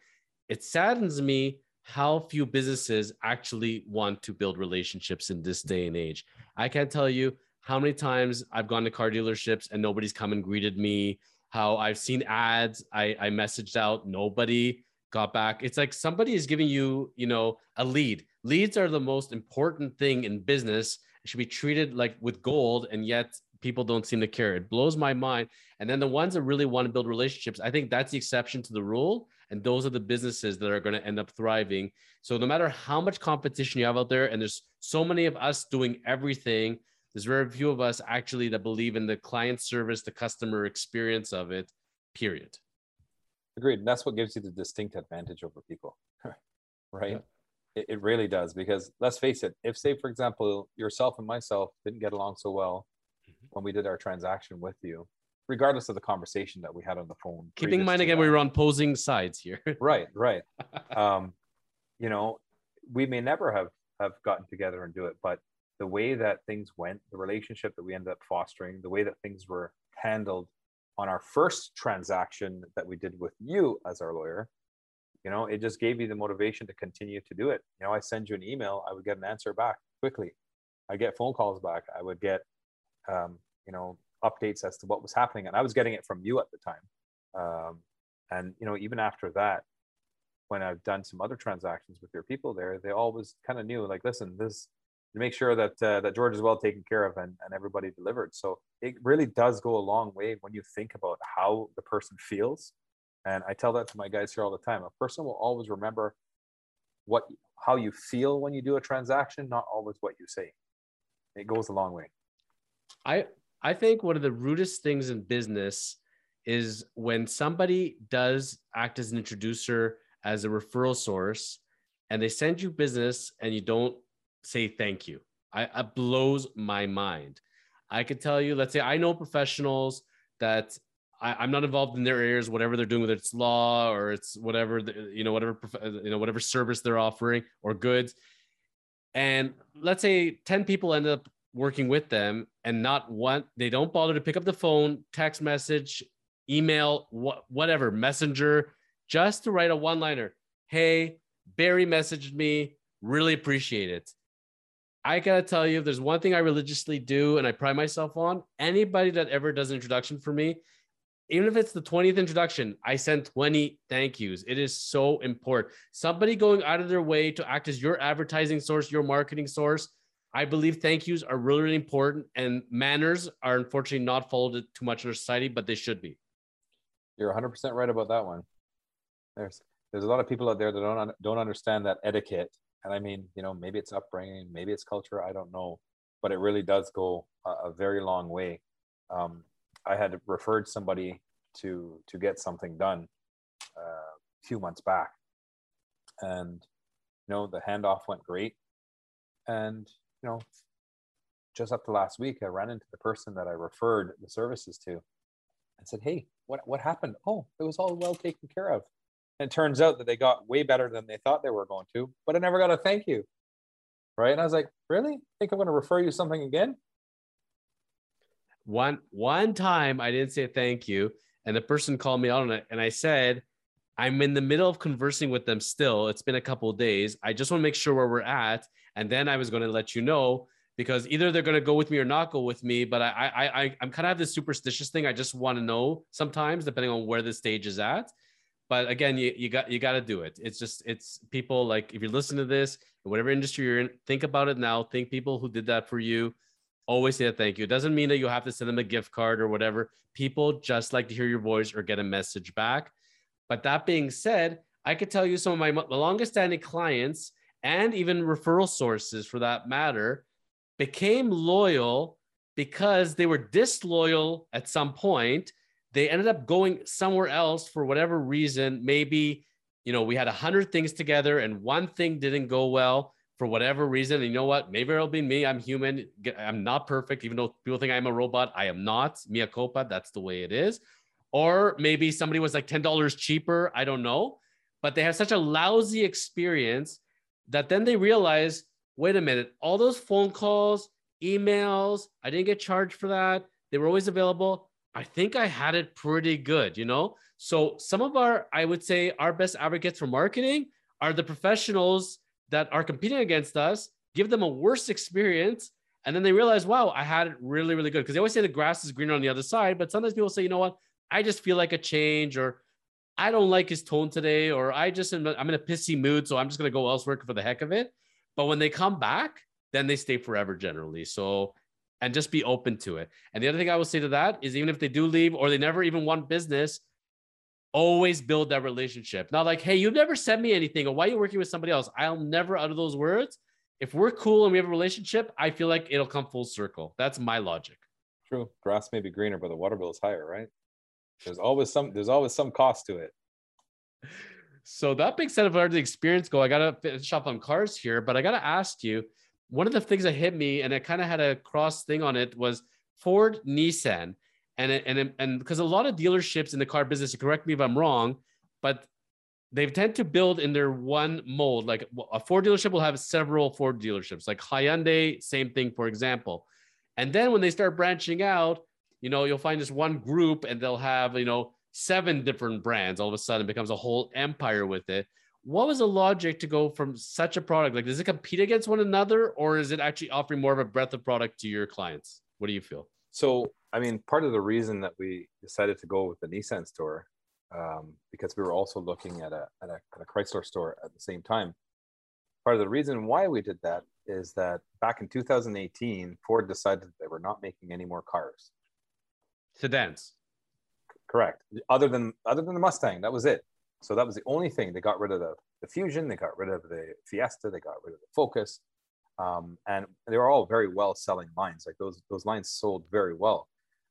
it saddens me how few businesses actually want to build relationships in this day and age. I can't tell you how many times I've gone to car dealerships and nobody's come and greeted me. How I've seen ads, I, I messaged out, nobody got back. It's like somebody is giving you, you know, a lead. Leads are the most important thing in business. It should be treated like with gold, and yet people don't seem to care. It blows my mind. And then the ones that really want to build relationships, I think that's the exception to the rule. And those are the businesses that are going to end up thriving. So no matter how much competition you have out there, and there's so many of us doing everything, there's very few of us actually that believe in the client service, the customer experience of it, period. Agreed. And that's what gives you the distinct advantage over people, [LAUGHS] right? Yeah. It, it really does. Because let's face it, if, say, for example, yourself and myself didn't get along so well. When we did our transaction with you, regardless of the conversation that we had on the phone. Keeping in mind again, that, we were on opposing sides here. [LAUGHS] right, right. [LAUGHS] Um, you know, we may never have have gotten together and do it, but the way that things went, the relationship that we ended up fostering, the way that things were handled on our first transaction that we did with you as our lawyer, you know, it just gave me the motivation to continue to do it. You know, I send you an email, I would get an answer back quickly. I get phone calls back. I would get, um, you know, updates as to what was happening, and I was getting it from you at the time. Um, and you know, even after that, when I've done some other transactions with your people there, they always kind of knew, like, listen, this to make sure that uh, that George is well taken care of and, and everybody delivered. So it really does go a long way when you think about how the person feels. And I tell that to my guys here all the time. A person will always remember what how you feel when you do a transaction, not always what you say. It goes a long way. I I think one of the rudest things in business is when somebody does act as an introducer, as a referral source, and they send you business and you don't say thank you. I, it blows my mind. I could tell you, let's say I know professionals that I, am not involved in their areas, whatever they're doing, whether it's law or it's whatever, you know, whatever, you know, whatever service they're offering or goods. And let's say 10 people end up working with them and not want they don't bother to pick up the phone, text message, email, wh- whatever, messenger, just to write a one liner. Hey, Barry messaged me. Really appreciate it. I gotta tell you, if there's one thing I religiously do and I pride myself on, anybody that ever does an introduction for me, even if it's the 20th introduction, I send 20 thank yous. It is so important. Somebody going out of their way to act as your advertising source, your marketing source. I believe thank yous are really, really important, and manners are unfortunately not followed too much in our society, but they should be. You're 100% right about that one. There's there's a lot of people out there that don't don't understand that etiquette, and I mean, you know, maybe it's upbringing, maybe it's culture, I don't know, but it really does go a, a very long way. Um, I had referred somebody to to get something done uh, a few months back, and you know the handoff went great, and you know just up to last week I ran into the person that I referred the services to, and said, "Hey, what what happened? Oh, it was all well taken care of." And it turns out that they got way better than they thought they were going to, but I never got a thank you. Right. And I was like, really? Think I'm going to refer you something again? One one time I didn't say thank you, and the person called me out on it, and I said, I'm in the middle of conversing with them still. It's been a couple days. I just want to make sure where we're at, and then I was going to let you know because either they're going to go with me or not go with me. But I, I, I, I'm kind of have this superstitious thing. I just want to know sometimes, depending on where the stage is at. But again, you, you got you got to do it. It's just it's people like if you're listening to this, whatever industry you're in, think about it now. Think people who did that for you always say a thank you. It doesn't mean that you have to send them a gift card or whatever. People just like to hear your voice or get a message back. But that being said, I could tell you some of my longest standing clients and even referral sources for that matter became loyal because they were disloyal at some point. They ended up going somewhere else for whatever reason. Maybe, you know, we had a hundred things together and one thing didn't go well for whatever reason. And you know what? Maybe it'll be me. I'm human. I'm not perfect, even though people think I'm a robot. I am not. Mea culpa. That's the way it is. Or maybe somebody was like $10 cheaper. I don't know. But they have such a lousy experience that then they realize wait a minute, all those phone calls, emails, I didn't get charged for that. They were always available. I think I had it pretty good, you know? So some of our, I would say, our best advocates for marketing are the professionals that are competing against us, give them a worse experience, and then they realize, wow, I had it really, really good. Because they always say the grass is greener on the other side, but sometimes people say, you know what, I just feel like a change, or I don't like his tone today, or I just am, I'm in a pissy mood, so I'm just gonna go elsewhere for the heck of it. But when they come back, then they stay forever generally. So and just be open to it. And the other thing I will say to that is even if they do leave or they never even want business, always build that relationship. Not like, hey, you've never sent me anything, or why are you working with somebody else? I'll never utter those words. If we're cool and we have a relationship, I feel like it'll come full circle. That's my logic. True. Grass may be greener, but the water bill is higher, right? There's always some there's always some cost to it. So that being said, of the experience go, I gotta finish on cars here, but I gotta ask you, one of the things that hit me, and I kind of had a cross thing on it, was Ford Nissan and and and because a lot of dealerships in the car business, correct me if I'm wrong, but they tend to build in their one mold. Like a Ford dealership will have several Ford dealerships, like Hyundai, same thing, for example. And then when they start branching out, you know, you'll find this one group and they'll have, you know, seven different brands. All of a sudden becomes a whole empire with it. What was the logic to go from such a product? Like, does it compete against one another or is it actually offering more of a breadth of product to your clients? What do you feel? So I mean, part of the reason that we decided to go with the Nissan store, um, because we were also looking at a, at a, at a Chrysler store at the same time. Part of the reason why we did that is that back in 2018, Ford decided they were not making any more cars. Sedans. Correct. Other than other than the Mustang, that was it. So that was the only thing. They got rid of the, the Fusion, they got rid of the Fiesta, they got rid of the Focus, um, and they were all very well selling lines. Like those those lines sold very well.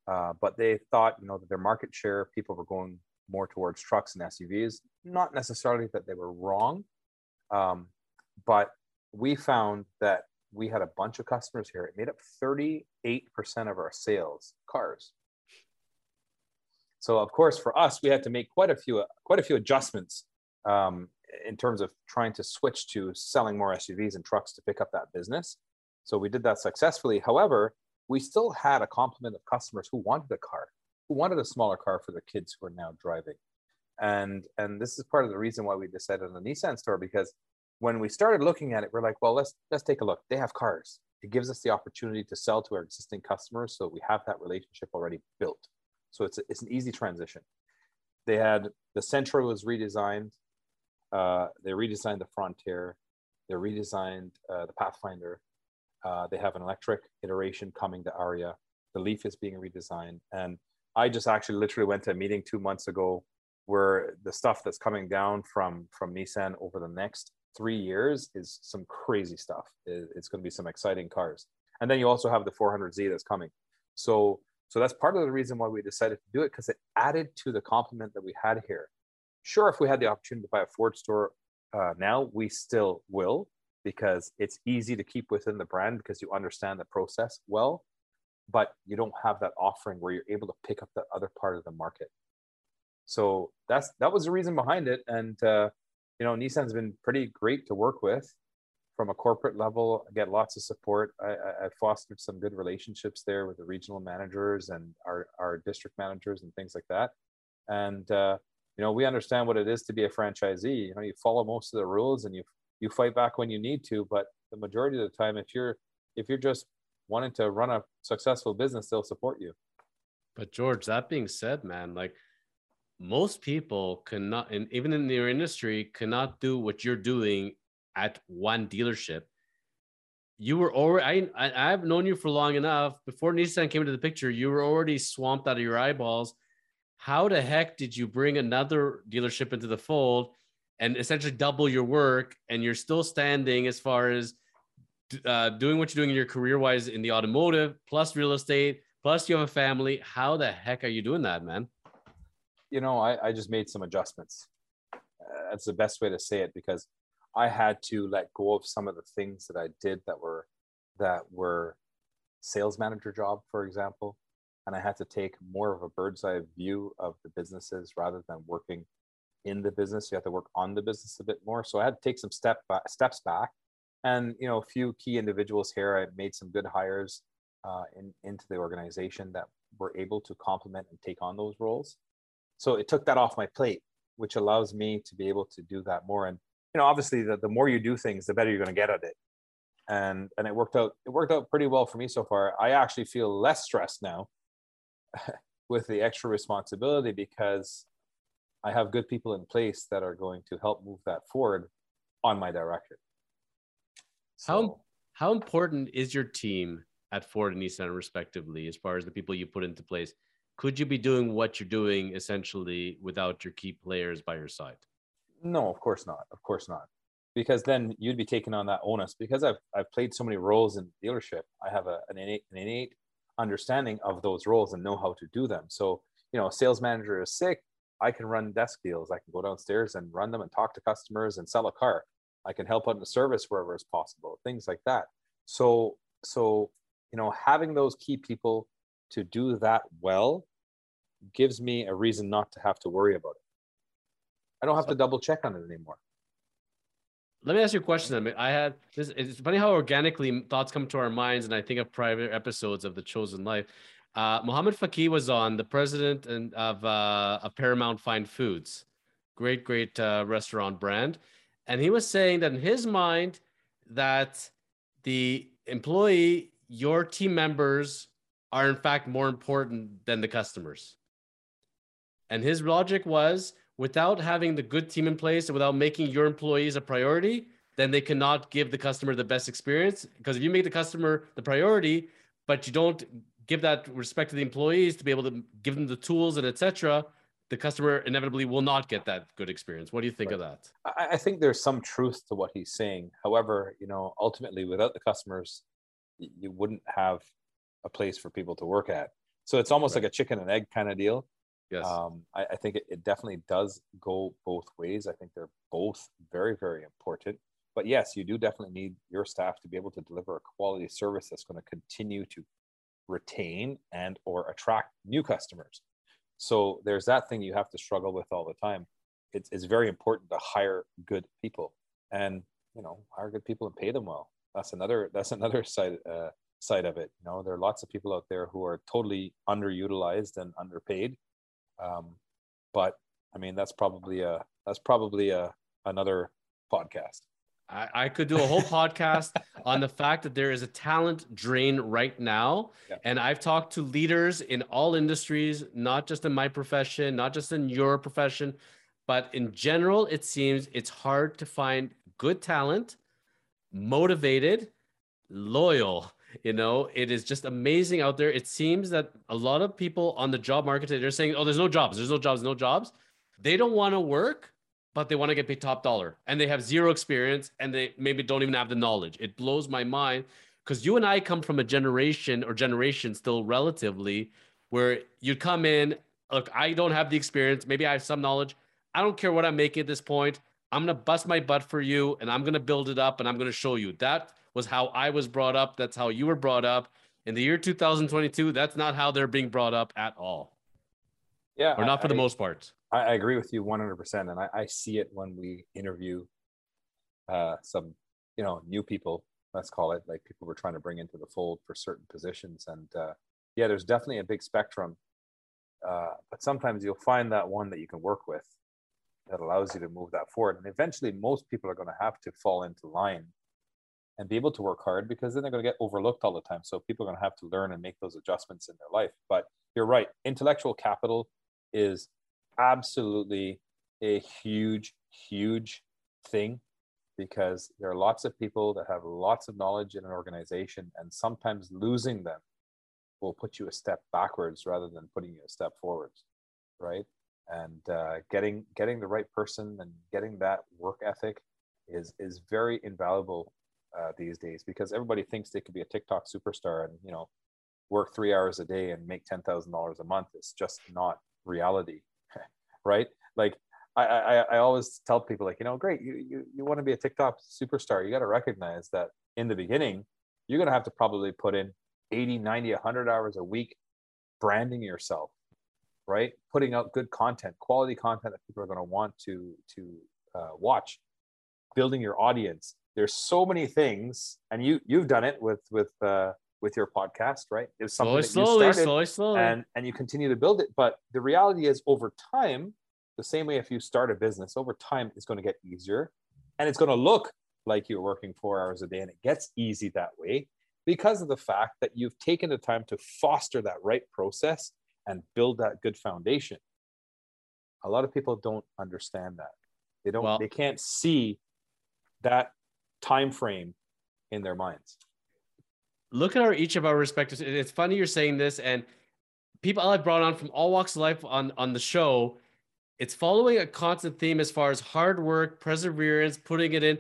Uh, but they thought, you know, that their market share, people were going more towards trucks and SUVs. Not necessarily that they were wrong, um, but we found that we had a bunch of customers here. It made up 38% of our sales cars. So of course, for us, we had to make quite a few quite a few adjustments um, in terms of trying to switch to selling more SUVs and trucks to pick up that business. So we did that successfully. However, we still had a complement of customers who wanted a car, who wanted a smaller car for their kids who are now driving. And, and this is part of the reason why we decided on the Nissan store because when we started looking at it, we're like, well, let's let's take a look. They have cars. It gives us the opportunity to sell to our existing customers, so we have that relationship already built. So it's, it's an easy transition. They had the Sentra was redesigned. Uh, they redesigned the Frontier. They redesigned uh, the Pathfinder. Uh, they have an electric iteration coming to Ariya. The Leaf is being redesigned. And I just actually literally went to a meeting two months ago where the stuff that's coming down from from Nissan over the next three years is some crazy stuff. It's going to be some exciting cars. And then you also have the 400Z that's coming. So so that's part of the reason why we decided to do it because it added to the complement that we had here. Sure, if we had the opportunity to buy a Ford store uh, now, we still will because it's easy to keep within the brand because you understand the process well, but you don't have that offering where you're able to pick up the other part of the market. So that's that was the reason behind it, and uh, you know, Nissan's been pretty great to work with from a corporate level. I get lots of support. I, I, I fostered some good relationships there with the regional managers and our, our district managers and things like that. And, uh, you know, we understand what it is to be a franchisee. You know, you follow most of the rules and you, you fight back when you need to, but the majority of the time, if you're, if you're just wanting to run a successful business, they'll support you. But George, that being said, man, like most people cannot, and even in your industry, cannot do what you're doing at one dealership. You were already, I, I've known you for long enough. Before Nissan came into the picture, you were already swamped out of your eyeballs. How the heck did you bring another dealership into the fold and essentially double your work? And you're still standing as far as uh, doing what you're doing in your career wise in the automotive, plus real estate, plus you have a family. How the heck are you doing that, man? You know, I, I just made some adjustments. Uh, that's the best way to say it because I had to let go of some of the things that I did that were that were sales manager job, for example, and I had to take more of a bird's eye view of the businesses rather than working in the business. You have to work on the business a bit more. So I had to take some step steps back, and you know a few key individuals here. I made some good hires uh, in into the organization that were able to complement and take on those roles. So it took that off my plate, which allows me to be able to do that more. And you know, obviously the, the more you do things, the better you're going to get at it. And, and it worked out, it worked out pretty well for me so far. I actually feel less stressed now [LAUGHS] with the extra responsibility because I have good people in place that are going to help move that forward on my direction. So, how, how important is your team at Ford and Nissan respectively, as far as the people you put into place? Could you be doing what you're doing essentially without your key players by your side? No, of course not. Of course not. Because then you'd be taking on that onus. Because I've, I've played so many roles in dealership, I have a, an, innate, an innate understanding of those roles and know how to do them. So, you know, sales manager is sick. I can run desk deals. I can go downstairs and run them and talk to customers and sell a car. I can help out in the service wherever is possible, things like that. So, so, you know, having those key people to do that well gives me a reason not to have to worry about it. I don't have so, to double check on it anymore. Let me ask you a question. I had this. It's funny how organically thoughts come to our minds, and I think of private episodes of The Chosen Life. Uh, Mohamad Fakih was on, the president and of uh, of Paramount Fine Foods, great great uh, restaurant brand, and he was saying that in his mind that the employee, your team members, are in fact more important than the customers. And his logic was without having the good team in place and without making your employees a priority, then they cannot give the customer the best experience. Because if you make the customer the priority, but you don't give that respect to the employees to be able to give them the tools and etc., the customer inevitably will not get that good experience. What do you think right. of that? I, I think there's some truth to what he's saying. However, you know, ultimately, without the customers, you wouldn't have a place for people to work at. So it's almost right. like a chicken and egg kind of deal. Yes. Um, I, I, think it, it, definitely does go both ways. I think they're both very, very important. But yes, you do definitely need your staff to be able to deliver a quality service that's going to continue to retain and or attract new customers. So there's that thing you have to struggle with all the time. It's, it's very important to hire good people and you know hire good people and pay them well. That's another [LAUGHS] that's another side uh, side of it. You know, there are lots of people out there who are totally underutilized and underpaid um, but I mean, that's probably a that's probably a another podcast. I, I could do a whole podcast [LAUGHS] on the fact that there is a talent drain right now. Yeah. And I've talked to leaders in all industries, not just in my profession, not just in your profession, but in general, it seems it's hard to find good talent, motivated, loyal. You know, it is just amazing out there. It seems that a lot of people on the job market, they're saying, oh, there's no jobs, there's no jobs, no jobs. They don't want to work but they want to get paid top dollar and they have zero experience and they maybe don't even have the knowledge. It blows my mind because you and I come from a generation or generation still relatively where you come in, look, I don't have the experience. Maybe I have some knowledge. I don't care what I'm making at this point. I'm going to bust my butt for you and I'm going to build it up and I'm going to show you. That was how I was brought up. That's how you were brought up. In the year 2022, that's not how they're being brought up at all. Yeah. Or not for I, the most part. I, I agree with you 100%. And I, I see it when we interview uh, some, you know, new people, let's call it, like people we're trying to bring into the fold for certain positions. And uh, yeah, there's definitely a big spectrum. Uh, but sometimes you'll find that one that you can work with that allows you to move that forward. And eventually, most people are going to have to fall into line and be able to work hard because then they're going to get overlooked all the time. So people are going to have to learn and make those adjustments in their life. But you're right, intellectual capital is absolutely a huge, huge thing because there are lots of people that have lots of knowledge in an organization, and sometimes losing them will put you a step backwards rather than putting you a step forwards, right? And uh, getting getting the right person and getting that work ethic is is very invaluable uh, these days because everybody thinks they could be a TikTok superstar and you know work three hours a day and make ten thousand dollars a month. It's just not reality [LAUGHS] right? Like I, I, I always tell people like, you know, great, you, you, you want to be a TikTok superstar. You got to recognize that in the beginning, you're going to have to probably put in 80, 90, 100 hours a week branding yourself, right? Putting out good content, quality content that people are going to want to, to uh, watch, building your audience. There's so many things, and you you've done it with with uh, with your podcast, right? It was something slowly, that you started, slowly, slowly, and and you continue to build it. But the reality is, over time, the same way if you start a business, over time, it's going to get easier, and it's going to look like you're working four hours a day, and it gets easy that way because of the fact that you've taken the time to foster that right process and build that good foundation. A lot of people don't understand that. They don't. Well, they can't see that time frame in their minds look at our each of our respective. It's funny you're saying this, and people I've brought on from all walks of life on on the show. It's following a constant theme as far as hard work, perseverance, putting it in.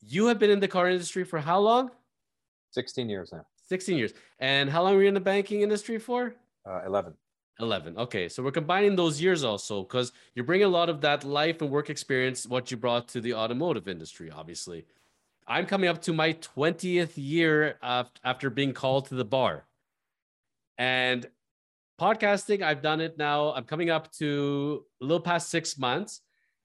You have been in the car industry for how long? 16 years now. 16 years. And how long were you in the banking industry for? Uh, 11. 11. Okay. So we're combining those years also because you're bringing a lot of that life and work experience, what you brought to the automotive industry, obviously. I'm coming up to my 20th year after being called to the bar. And podcasting, I've done it now. I'm coming up to a little past six months.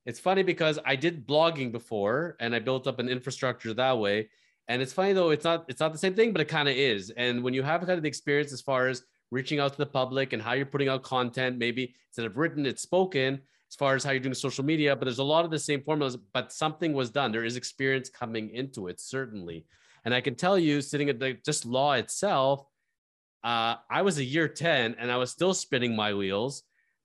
It's funny because I did blogging before and I built up an infrastructure that way. And it's funny though, it's not it's not the same thing, but it kind of is. And when you have kind of the experience as far as reaching out to the public and how you're putting out content, maybe instead of written, it's spoken, as far as how you're doing social media, but there's a lot of the same formulas, but something was done. There is experience coming into it, certainly. And I can tell you, sitting at the just law itself, uh, I was a year 10 and I was still spinning my wheels,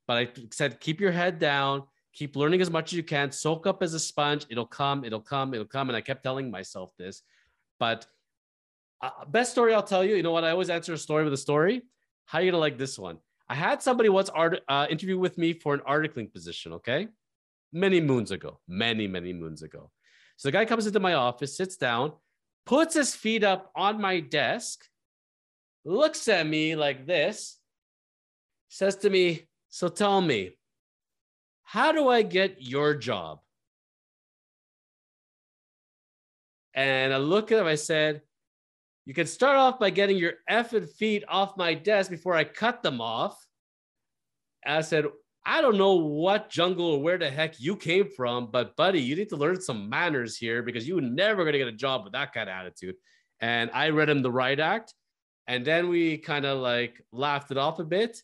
but I said, keep your head down, keep learning as much as you can, soak up as a sponge. It'll come, it'll come, it'll come. And I kept telling myself this. But uh, best story I'll tell you, you know what? I always answer a story with a story. How are you gonna like this one? I had somebody once art, uh, interview with me for an articling position, okay? Many moons ago, many, many moons ago. So the guy comes into my office, sits down, puts his feet up on my desk, looks at me like this, says to me, So tell me, how do I get your job? And I look at him, I said, you can start off by getting your effing feet off my desk before I cut them off. I said, I don't know what jungle or where the heck you came from, but buddy, you need to learn some manners here because you're never going to get a job with that kind of attitude. And I read him the right act. And then we kind of like laughed it off a bit.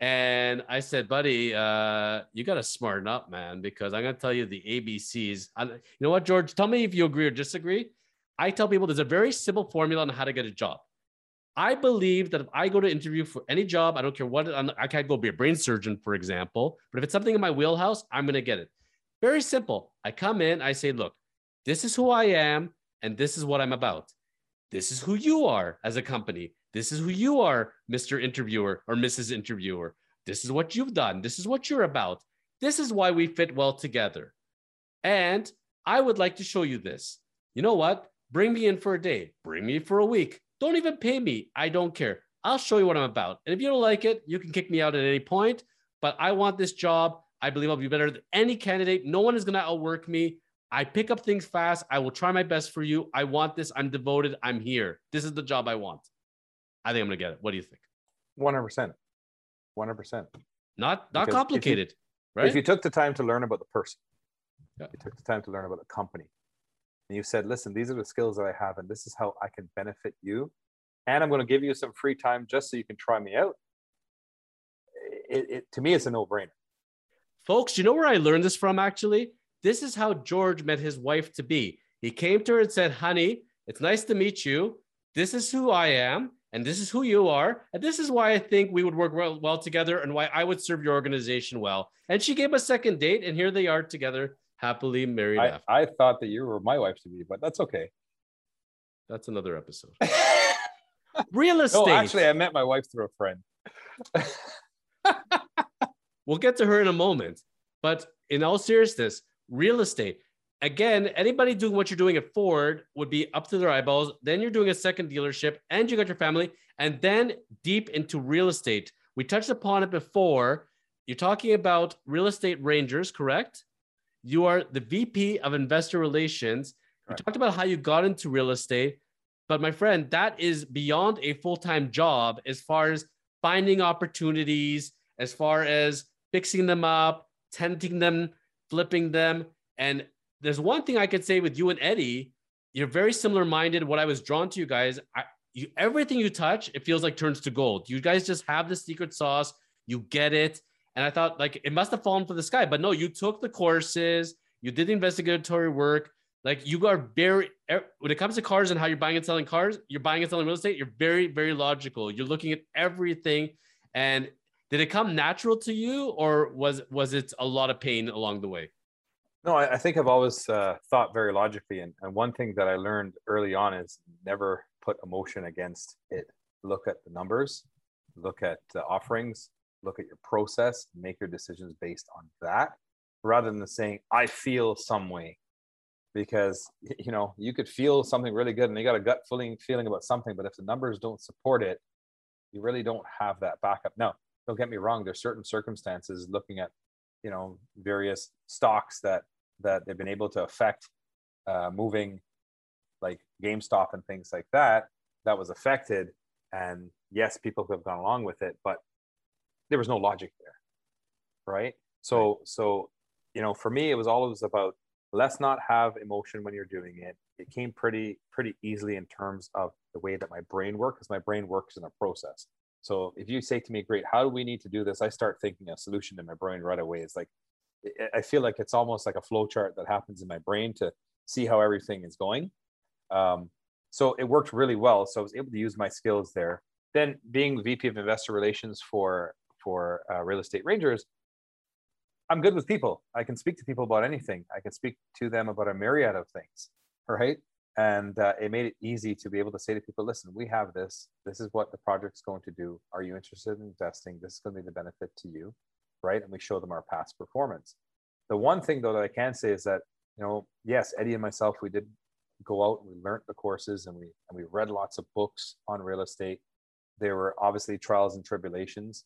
And I said, buddy, uh, you got to smarten up, man, because I'm going to tell you the ABCs. I, you know what, George? Tell me if you agree or disagree. I tell people there's a very simple formula on how to get a job. I believe that if I go to interview for any job, I don't care what, I can't go be a brain surgeon, for example, but if it's something in my wheelhouse, I'm going to get it. Very simple. I come in, I say, look, this is who I am, and this is what I'm about. This is who you are as a company. This is who you are, Mr. Interviewer or Mrs. Interviewer. This is what you've done. This is what you're about. This is why we fit well together. And I would like to show you this. You know what? Bring me in for a day, bring me for a week. Don't even pay me. I don't care. I'll show you what I'm about. And if you don't like it, you can kick me out at any point. But I want this job. I believe I'll be better than any candidate. No one is going to outwork me. I pick up things fast. I will try my best for you. I want this. I'm devoted. I'm here. This is the job I want. I think I'm gonna get it. What do you think? One hundred percent. One hundred percent. Not not because complicated, if you, right? If you took the time to learn about the person, yeah. you took the time to learn about the company, and you said, "Listen, these are the skills that I have, and this is how I can benefit you, and I'm going to give you some free time just so you can try me out." It, it to me, it's a no-brainer. Folks, you know where I learned this from? Actually, this is how George met his wife to be. He came to her and said, "Honey, it's nice to meet you. This is who I am." and this is who you are and this is why i think we would work well, well together and why i would serve your organization well and she gave a second date and here they are together happily married I, after. I thought that you were my wife to be but that's okay that's another episode [LAUGHS] real estate no actually i met my wife through a friend [LAUGHS] we'll get to her in a moment but in all seriousness real estate again, anybody doing what you're doing at Ford would be up to their eyeballs. Then you're doing a second dealership and you got your family, and then deep into real estate. We touched upon it before. You're talking about real estate rangers, correct? You are the VP of investor relations. You talked about how you got into real estate, but my friend, that is beyond a full time job as far as finding opportunities, as far as fixing them up, tenting them, flipping them. And there's one thing I could say with you and Eddie, you're very similar minded. What I was drawn to you guys, I, you, everything you touch, it feels like turns to gold. You guys just have the secret sauce. You get it. And I thought like it must have fallen from the sky, but no, you took the courses, you did the investigatory work. Like you are very, when it comes to cars and how you're buying and selling cars, you're buying and selling real estate, you're very, very logical. You're looking at everything. And did it come natural to you or was, was it a lot of pain along the way? No, I, I think I've always uh, thought very logically, and, and one thing that I learned early on is never put emotion against it. Look at the numbers, look at the offerings, look at your process, make your decisions based on that, rather than saying I feel some way, because you know you could feel something really good and you got a gut feeling feeling about something, but if the numbers don't support it, you really don't have that backup. Now, don't get me wrong. There's certain circumstances looking at you know various stocks that that they've been able to affect uh, moving like GameStop and things like that, that was affected. And yes, people have gone along with it, but there was no logic there. Right. So, right. so, you know, for me, it was always about let's not have emotion when you're doing it. It came pretty, pretty easily in terms of the way that my brain works, because my brain works in a process. So if you say to me, great, how do we need to do this? I start thinking a solution in my brain right away. It's like, I feel like it's almost like a flow chart that happens in my brain to see how everything is going. Um, so it worked really well. So I was able to use my skills there. Then being VP of Investor Relations for for uh, Real Estate Rangers, I'm good with people. I can speak to people about anything. I can speak to them about a myriad of things, right? And uh, it made it easy to be able to say to people, listen, we have this. This is what the project's going to do. Are you interested in investing? This is going to be the benefit to you right? And we show them our past performance. The one thing though that I can say is that, you know, yes, Eddie and myself, we did go out and we learned the courses and we and we read lots of books on real estate. There were obviously trials and tribulations.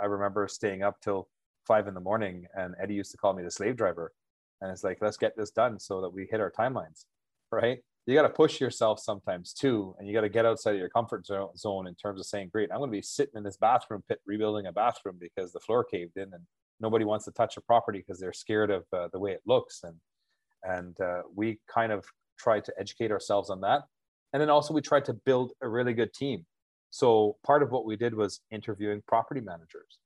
I remember staying up till five in the morning and Eddie used to call me the slave driver. And it's like, let's get this done so that we hit our timelines. Right you got to push yourself sometimes too and you got to get outside of your comfort zone in terms of saying great i'm going to be sitting in this bathroom pit rebuilding a bathroom because the floor caved in and nobody wants to touch a property because they're scared of uh, the way it looks and and uh, we kind of tried to educate ourselves on that and then also we tried to build a really good team so part of what we did was interviewing property managers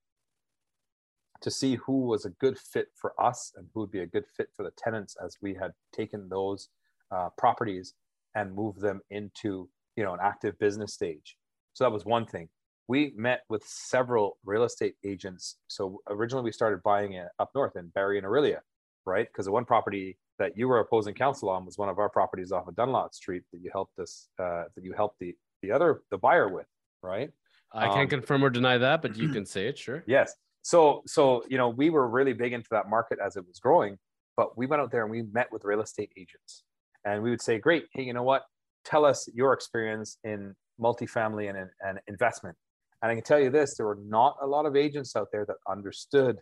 to see who was a good fit for us and who would be a good fit for the tenants as we had taken those uh, properties and moved them into you know an active business stage. So that was one thing. We met with several real estate agents. So originally we started buying it up north in Barrie and Orillia, right? Because the one property that you were opposing counsel on was one of our properties off of Dunlop Street that you helped us uh, that you helped the the other the buyer with, right? I can't um, confirm or deny that, but you can say it, sure. [CLEARS THROAT] Yes. So so you know we were really big into that market as it was growing, but we went out there and we met with real estate agents, and we would say, great, hey, you know what? Tell us your experience in multifamily and, and investment. And I can tell you this: there were not a lot of agents out there that understood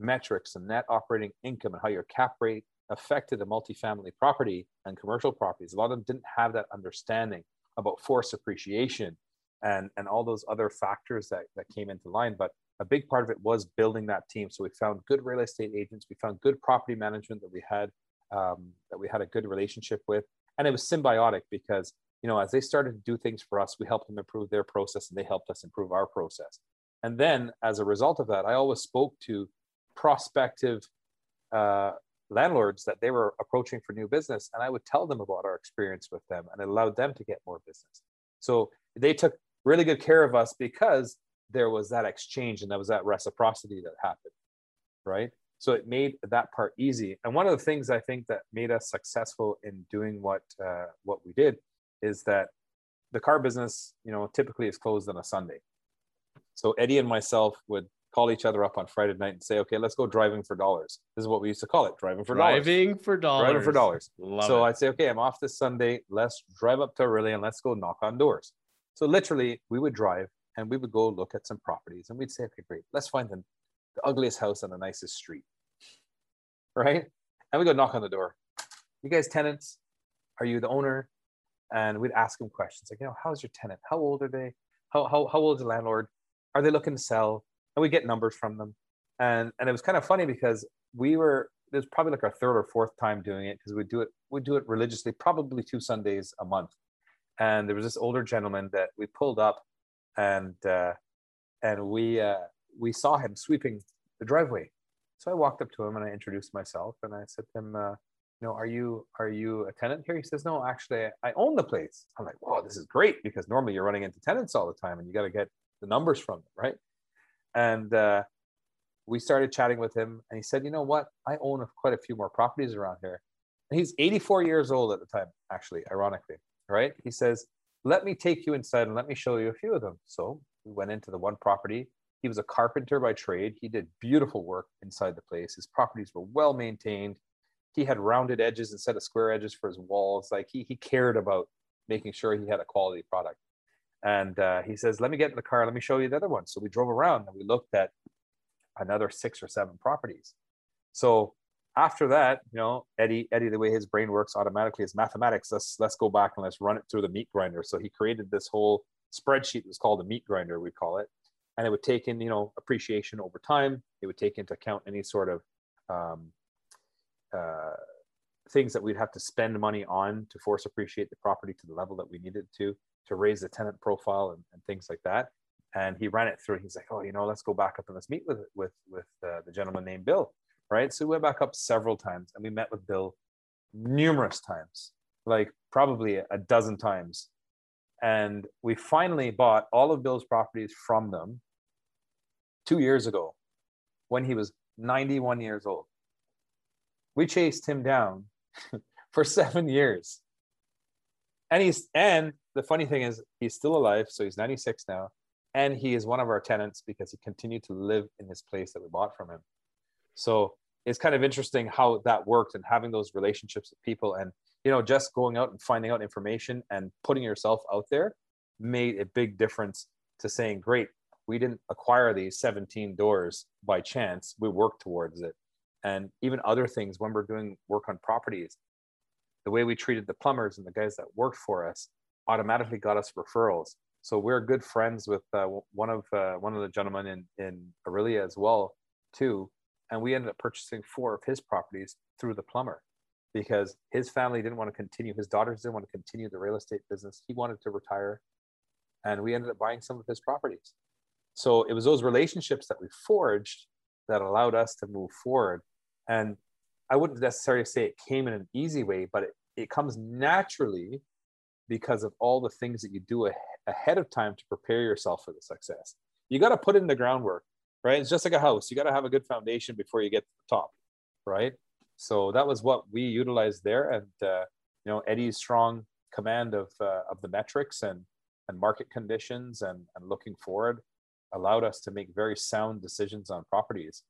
metrics and net operating income and how your cap rate affected a multifamily property and commercial properties. A lot of them didn't have that understanding about force appreciation and, and all those other factors that, that came into line. But a big part of it was building that team. So we found good real estate agents, we found good property management that we had um, that we had a good relationship with, and it was symbiotic because you know as they started to do things for us, we helped them improve their process, and they helped us improve our process. And then as a result of that, I always spoke to prospective uh, landlords that they were approaching for new business and i would tell them about our experience with them and it allowed them to get more business so they took really good care of us because there was that exchange and there was that reciprocity that happened right so it made that part easy and one of the things i think that made us successful in doing what uh, what we did is that the car business you know typically is closed on a sunday so eddie and myself would call each other up on Friday night and say, okay, let's go driving for dollars. This is what we used to call it, driving for driving dollars. Driving for dollars. Driving for dollars. Love so it. I'd say, okay, I'm off this Sunday. Let's drive up to and let's go knock on doors. So literally, we would drive and we would go look at some properties and we'd say, okay, great, let's find the, the ugliest house on the nicest street. Right? And we go knock on the door. You guys tenants? Are you the owner? And we'd ask them questions like, you know, how's your tenant? How old are they? How, how, how old is the landlord? Are they looking to sell? and we get numbers from them. And and it was kind of funny because we were there's probably like our third or fourth time doing it because we'd do it we'd do it religiously, probably two Sundays a month. And there was this older gentleman that we pulled up, and uh, and we uh, we saw him sweeping the driveway. So I walked up to him and I introduced myself and I said to him, uh, you know, are you are you a tenant here? He says, no, actually, I own the place. I'm like, wow, this is great because normally you're running into tenants all the time and you got to get the numbers from them, right? And uh, we started chatting with him, and he said, "You know what? I own quite a few more properties around here." And he's 84 years old at the time, actually, ironically, right? He says, "Let me take you inside and let me show you a few of them." So we went into the one property. He was a carpenter by trade. He did beautiful work inside the place. His properties were well maintained. He had rounded edges instead of square edges for his walls. Like he he cared about making sure he had a quality product. And uh, he says, Let me get in the car. Let me show you the other one. So we drove around and we looked at another six or seven properties. So after that, you know, Eddie, Eddie, the way his brain works automatically is mathematics. Let's let's go back and let's run it through the meat grinder. So he created this whole spreadsheet. Was called the meat grinder, we call it, and it would take in, you know, appreciation over time. It would take into account any sort of um, uh, things that we'd have to spend money on to force appreciate the property to the level that we needed to to raise the tenant profile and, and things like that. And he ran it through. He's like, oh, you know, let's go back up and let's meet with with with uh, the gentleman named Bill, right? So we went back up several times and we met with Bill numerous times, like probably a dozen times. And we finally bought all of Bill's properties from them two years ago when he was 91 years old. We chased him down [LAUGHS] for seven years. And he's and the funny thing is he's still alive, so he's 96 now, and he is one of our tenants because he continued to live in this place that we bought from him. So it's kind of interesting how that worked and having those relationships with people and you know just going out and finding out information and putting yourself out there made a big difference to saying great we didn't acquire these 17 doors by chance. We worked towards it. And even other things when we're doing work on properties the way we treated the plumbers and the guys that worked for us automatically got us referrals. So we're good friends with uh, one of uh, one of the gentlemen in in Orillia as well too, and we ended up purchasing four of his properties through the plumber because his family didn't want to continue. His daughters didn't want to continue the real estate business. He wanted to retire, and we ended up buying some of his properties. So it was those relationships that we forged that allowed us to move forward. And I wouldn't necessarily say it came in an easy way, but it, it comes naturally because of all the things that you do ahead of time to prepare yourself for the success. You got to put in the groundwork, right? It's just like a house. You got to have a good foundation before you get to the top, right? So that was what we utilized there. And, uh, you know, Eddie's strong command of, uh, of the metrics and, and market conditions and, and looking forward allowed us to make very sound decisions on properties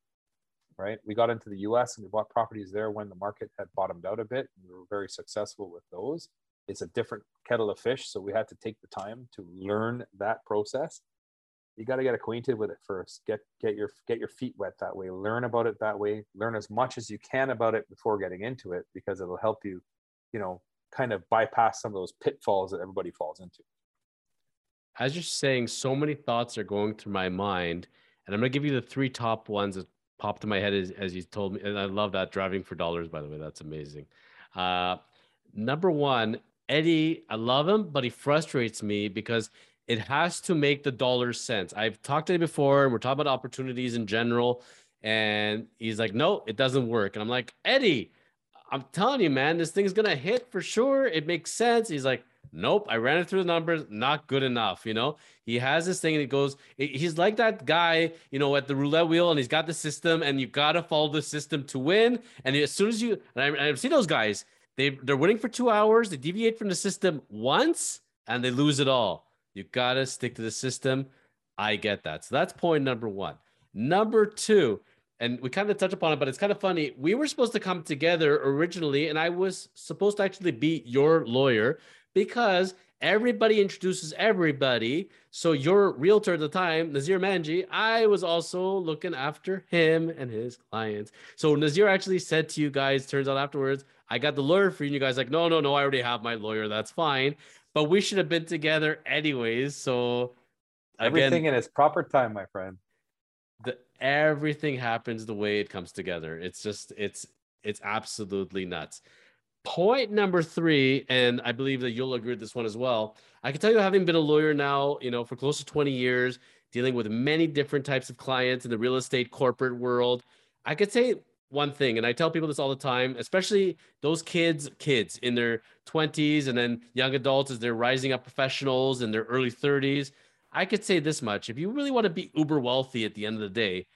right? We got into the US and we bought properties there when the market had bottomed out a bit. we were very successful with those. It's a different kettle of fish. So we had to take the time to learn that process. You got to get acquainted with it first. Get get your get your feet wet that way. Learn about it that way. Learn as much as you can about it before getting into it because it'll help you, you know, kind of bypass some of those pitfalls that everybody falls into. As you're saying, so many thoughts are going through my mind, and I'm gonna give you the three top ones that popped in my head as, as you told me. And I love that driving for dollars, by the way. That's amazing. Uh, number one, Eddie, I love him, but he frustrates me because it has to make the dollar sense. I've talked to him before, and we're talking about opportunities in general. And he's like, no, it doesn't work. And I'm like, Eddie, I'm telling you, man, this thing's gonna hit for sure. It makes sense. He's like, Nope, I ran it through the numbers, not good enough. You know, he has this thing and he goes, he's like that guy, you know, at the roulette wheel and he's got the system and you got to follow the system to win. And as soon as you, and I, I've seen those guys, they, they're winning for two hours, they deviate from the system once and they lose it all. You got to stick to the system. I get that. So that's point number one. Number two, and we kind of touch upon it, but it's kind of funny. We were supposed to come together originally, and I was supposed to actually be your lawyer because everybody introduces everybody. So your realtor at the time, Nazir Manji, I was also looking after him and his clients. So Nazir actually said to you guys, turns out afterwards, I got the lawyer for you. And you guys like, no, no, no, I already have my lawyer. That's fine. But we should have been together anyways. So again, everything in its proper time, my friend. The, everything happens the way it comes together. It's just, it's, it's absolutely nuts. Point number three, and I believe that you'll agree with this one as well. I can tell you, having been a lawyer now, you know, for close to 20 years, dealing with many different types of clients in the real estate corporate world, I could say one thing, and I tell people this all the time, especially those kids, kids in their 20s and then young adults as they're rising up professionals in their early 30s. I could say this much: if you really want to be uber wealthy at the end of the day,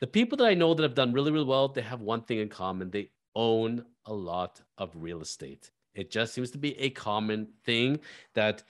the people that I know that have done really, really well, they have one thing in common: they own a lot of real estate. It just seems to be a common thing that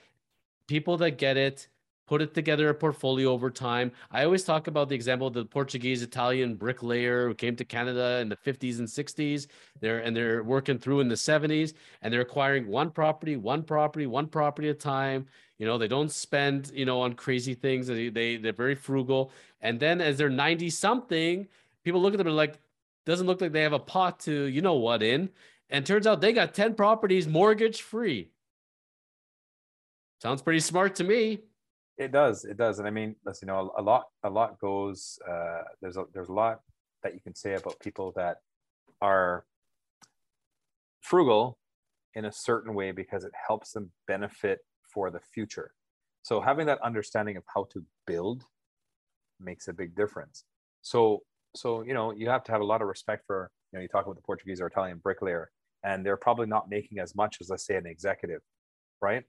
people that get it put it together a portfolio over time. I always talk about the example of the Portuguese Italian bricklayer who came to Canada in the 50s and 60s. They're and they're working through in the 70s and they're acquiring one property, one property, one property at a time. You know, they don't spend, you know, on crazy things. They, they they're very frugal. And then as they're 90 something, people look at them and like, doesn't look like they have a pot to, you know what, in. And turns out they got 10 properties mortgage free. Sounds pretty smart to me. It does. It does. And I mean, listen, you know, a lot, a lot goes, uh, there's a, there's a lot that you can say about people that are frugal in a certain way because it helps them benefit for the future. So having that understanding of how to build makes a big difference. So so you know you have to have a lot of respect for you know you talk about the portuguese or italian bricklayer and they're probably not making as much as let's say an executive right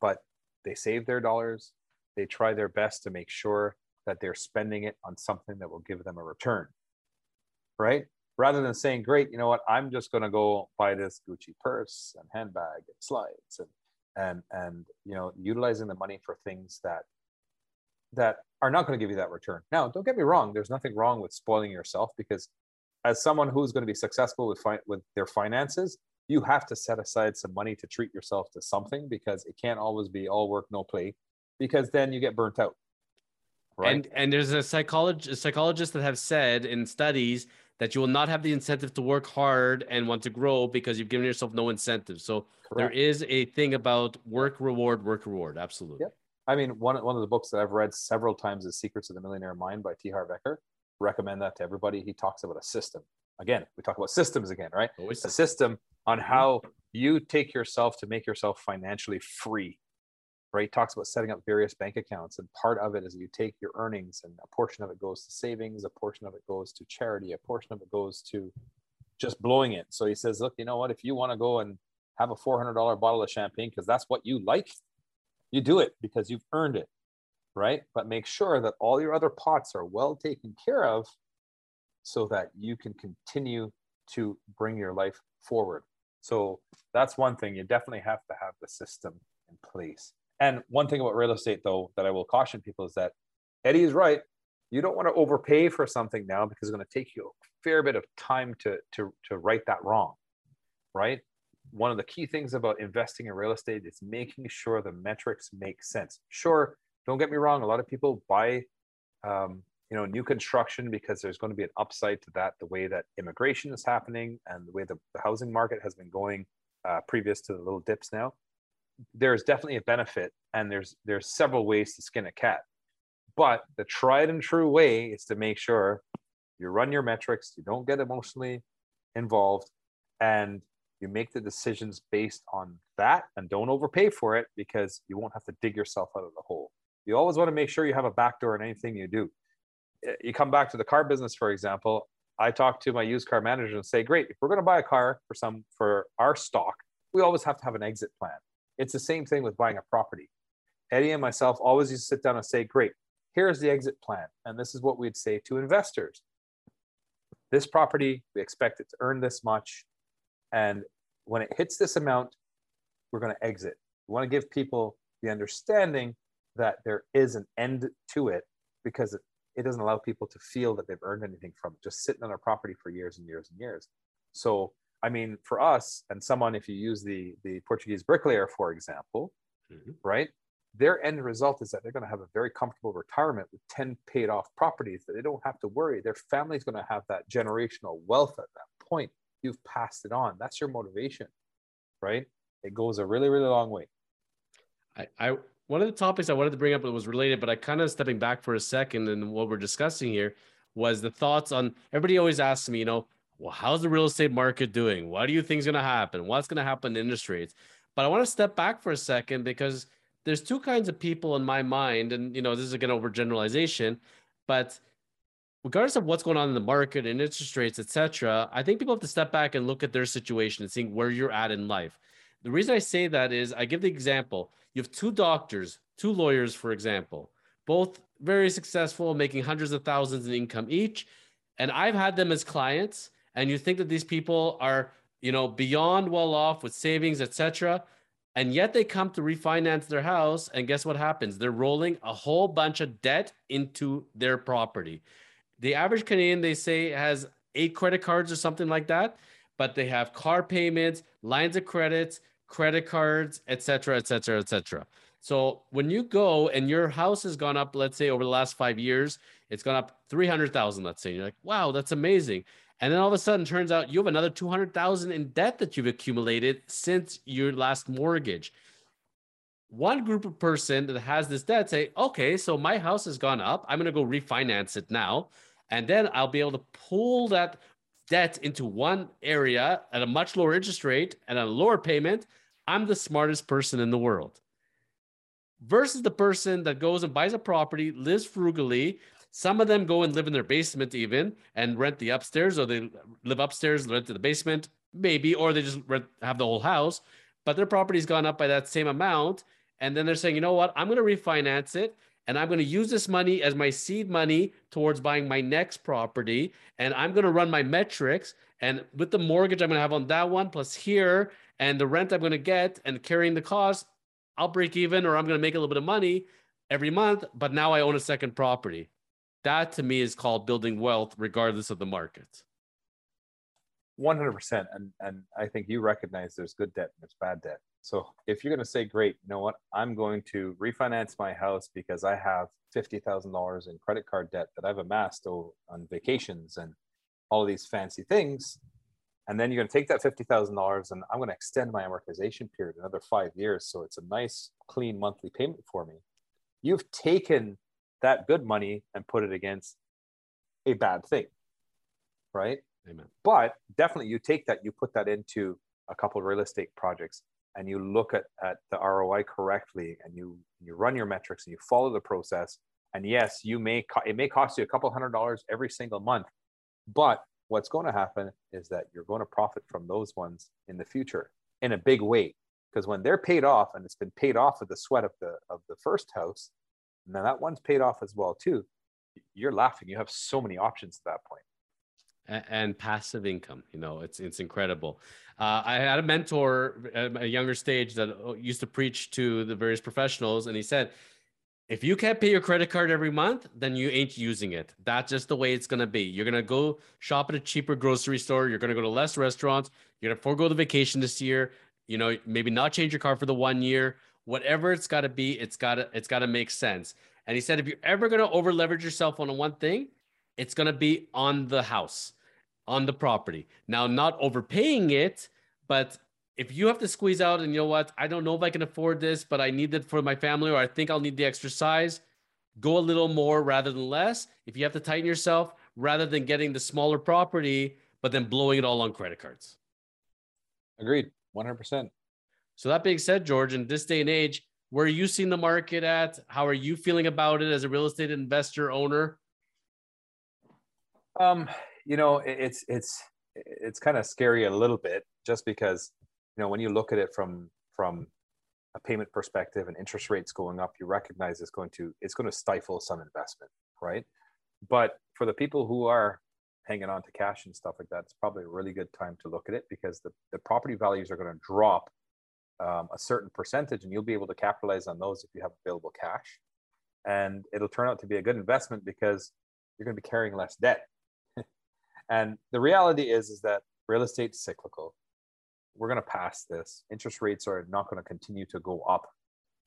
but they save their dollars they try their best to make sure that they're spending it on something that will give them a return right rather than saying great you know what i'm just going to go buy this gucci purse and handbag and slides and and and you know utilizing the money for things that that are not going to give you that return. Now, don't get me wrong. There's nothing wrong with spoiling yourself because as someone who's going to be successful with fi- with their finances, you have to set aside some money to treat yourself to something because it can't always be all work no play because then you get burnt out. Right? And and there's a psychologist psychologists that have said in studies that you will not have the incentive to work hard and want to grow because you've given yourself no incentive. So Correct. there is a thing about work reward, work reward. Absolutely. Yep. I mean, one one of the books that I've read several times is Secrets of the Millionaire Mind by T. Harv Eker. Recommend that to everybody. He talks about a system. Again, we talk about systems again, right? Always a system on how you take yourself to make yourself financially free. Right? He talks about setting up various bank accounts. And part of it is you take your earnings and a portion of it goes to savings, a portion of it goes to charity, a portion of it goes to just blowing it. So he says, look, you know what? If you want to go and have a $400 bottle of champagne because that's what you like, you do it because you've earned it, right? But make sure that all your other pots are well taken care of so that you can continue to bring your life forward. So that's one thing. You definitely have to have the system in place. And one thing about real estate, though, that I will caution people is that Eddie is right. You don't want to overpay for something now because it's going to take you a fair bit of time to, to, to right that wrong, right? One of the key things about investing in real estate is making sure the metrics make sense. Sure, don't get me wrong. A lot of people buy, um, you know, new construction because there's going to be an upside to that. The way that immigration is happening and the way the, the housing market has been going uh, previous to the little dips now there's definitely a benefit and there's there's several ways to skin a cat. But the tried and true way is to make sure you run your metrics you don't get emotionally involved and you make the decisions based on that and don't overpay for it because you won't have to dig yourself out of the hole. You always want to make sure you have a backdoor in anything you do. Eh, you come back to the car business for example i talk to my used car manager and say great if we're going to buy a car for some for our stock we always have to have an exit plan it's the same thing with buying a property. Eddie and myself always used to sit down and say, great, here's the exit plan. And this is what we'd say to investors. This property, we expect it to earn this much. And when it hits this amount, we're going to exit. We want to give people the understanding that there is an end to it because it, doesn't allow people to feel that they've earned anything from just sitting on a property for years and years and years. So I mean, for us and someone, if you use the the Portuguese bricklayer, for example, mm-hmm. right? Their end result is that they're going to have a very comfortable retirement with 10 paid off properties that they don't have to worry. Their family's going to have that generational wealth at that point. You've passed it on. That's your motivation, right? It goes a really, really long way. I, I one of the topics I wanted to bring up that was related, but I kind of stepping back for a second and what we're discussing here was the thoughts on everybody always asks me, you know, well, how's the real estate market doing? What do you think is going to happen? What's going to happen in interest rates? But I want to step back for a second because there's two kinds of people in my mind, and you know this is again overgeneralization, but regardless of what's going on in the market and interest rates, etc., I think people have to step back and look at their situation and seeing where you're at in life. The reason I say that is I give the example: you have two doctors, two lawyers, for example, both very successful, making hundreds of thousands in income each, and I've had them as clients and you think that these people are you know beyond well off with savings etc and yet they come to refinance their house and guess what happens? They're rolling a whole bunch of debt into their property. The average canadian they say has eight credit cards or something like that but they have car payments lines of credits credit cards etc etc etc so when you go and your house has gone up let's say over the last five years it's gone up 300000 let's say you're like wow that's amazing and then all of a sudden, turns out you have another 200,000 in debt that you've accumulated since your last mortgage. One group of person that has this debt say, okay, so my house has gone up. I'm going to go refinance it now. And then I'll be able to pull that debt into one area at a much lower interest rate and a lower payment. I'm the smartest person in the world. Versus the person that goes and buys a property, lives frugally, some of them go and live in their basement even and rent the upstairs, or they live upstairs, rent the basement, maybe, or they just rent, have the whole house. But their property's gone up by that same amount. And then they're saying, you know what? I'm going to refinance it and I'm going to use this money as my seed money towards buying my next property. And I'm going to run my metrics. And with the mortgage I'm going to have on that one, plus here, and the rent I'm going to get and carrying the cost, I'll break even or I'm going to make a little bit of money every month. But now I own a second property. That to me is called building wealth, regardless of the market. 100%. And, and I think you recognize there's good debt and there's bad debt. So if you're going to say, great, you know what, I'm going to refinance my house because I have $50,000 in credit card debt that I've amassed on vacations and all these fancy things. And then you're going to take that $50,000 and I'm going to extend my amortization period another five years. So it's a nice, clean monthly payment for me. You've taken that good money and put it against a bad thing right? Amen. But definitely you take that you put that into a couple of real estate projects and you look at, at the ROI correctly and you you run your metrics and you follow the process. And yes you may co- it may cost you a couple hundred dollars every single month but what's going to happen is that you're going to profit from those ones in the future in a big way. Because when they're paid off and it's been paid off with the sweat of the of the first house then that one's paid off as well too you're laughing you have so many options at that point and passive income. You know, it's it's incredible. Uh, I had a mentor at a younger stage that uh, used to preach to the various professionals, and he said, "If you can't pay your credit card every month, then you ain't using it. That's just the way it's gonna be. You're gonna go shop at a cheaper grocery store. You're gonna go to less restaurants. You're gonna forego the vacation this year. You know, maybe not change your car for the one year. Whatever it's got to be, it's gotta it's gotta make sense." And he said, if you're ever gonna over leverage yourself on one thing, it's gonna be on the house on the property. Now, not overpaying it, but if you have to squeeze out and you know what, I don't know if I can afford this, but I need it for my family, or I think I'll need the extra size, go a little more rather than less. If you have to tighten yourself, rather than getting the smaller property, but then blowing it all on credit cards. Agreed, 100%. So, that being said, George, in this day and age, where are you seeing the market at? How are you feeling about it as a real estate investor owner? Um, you know, it's it's it's kind of scary a little bit just because you know when you look at it from from a payment perspective and interest rates going up, you recognize it's going to it's going to stifle some investment, right? But for the people who are hanging on to cash and stuff like that, it's probably a really good time to look at it because the, the property values are going to drop um, a certain percentage and you'll be able to capitalize on those if you have available cash. And it'll turn out to be a good investment because you're going to be carrying less debt [LAUGHS] and the reality is, is that real estate's cyclical. We're going to pass this. Interest rates are not going to continue to go up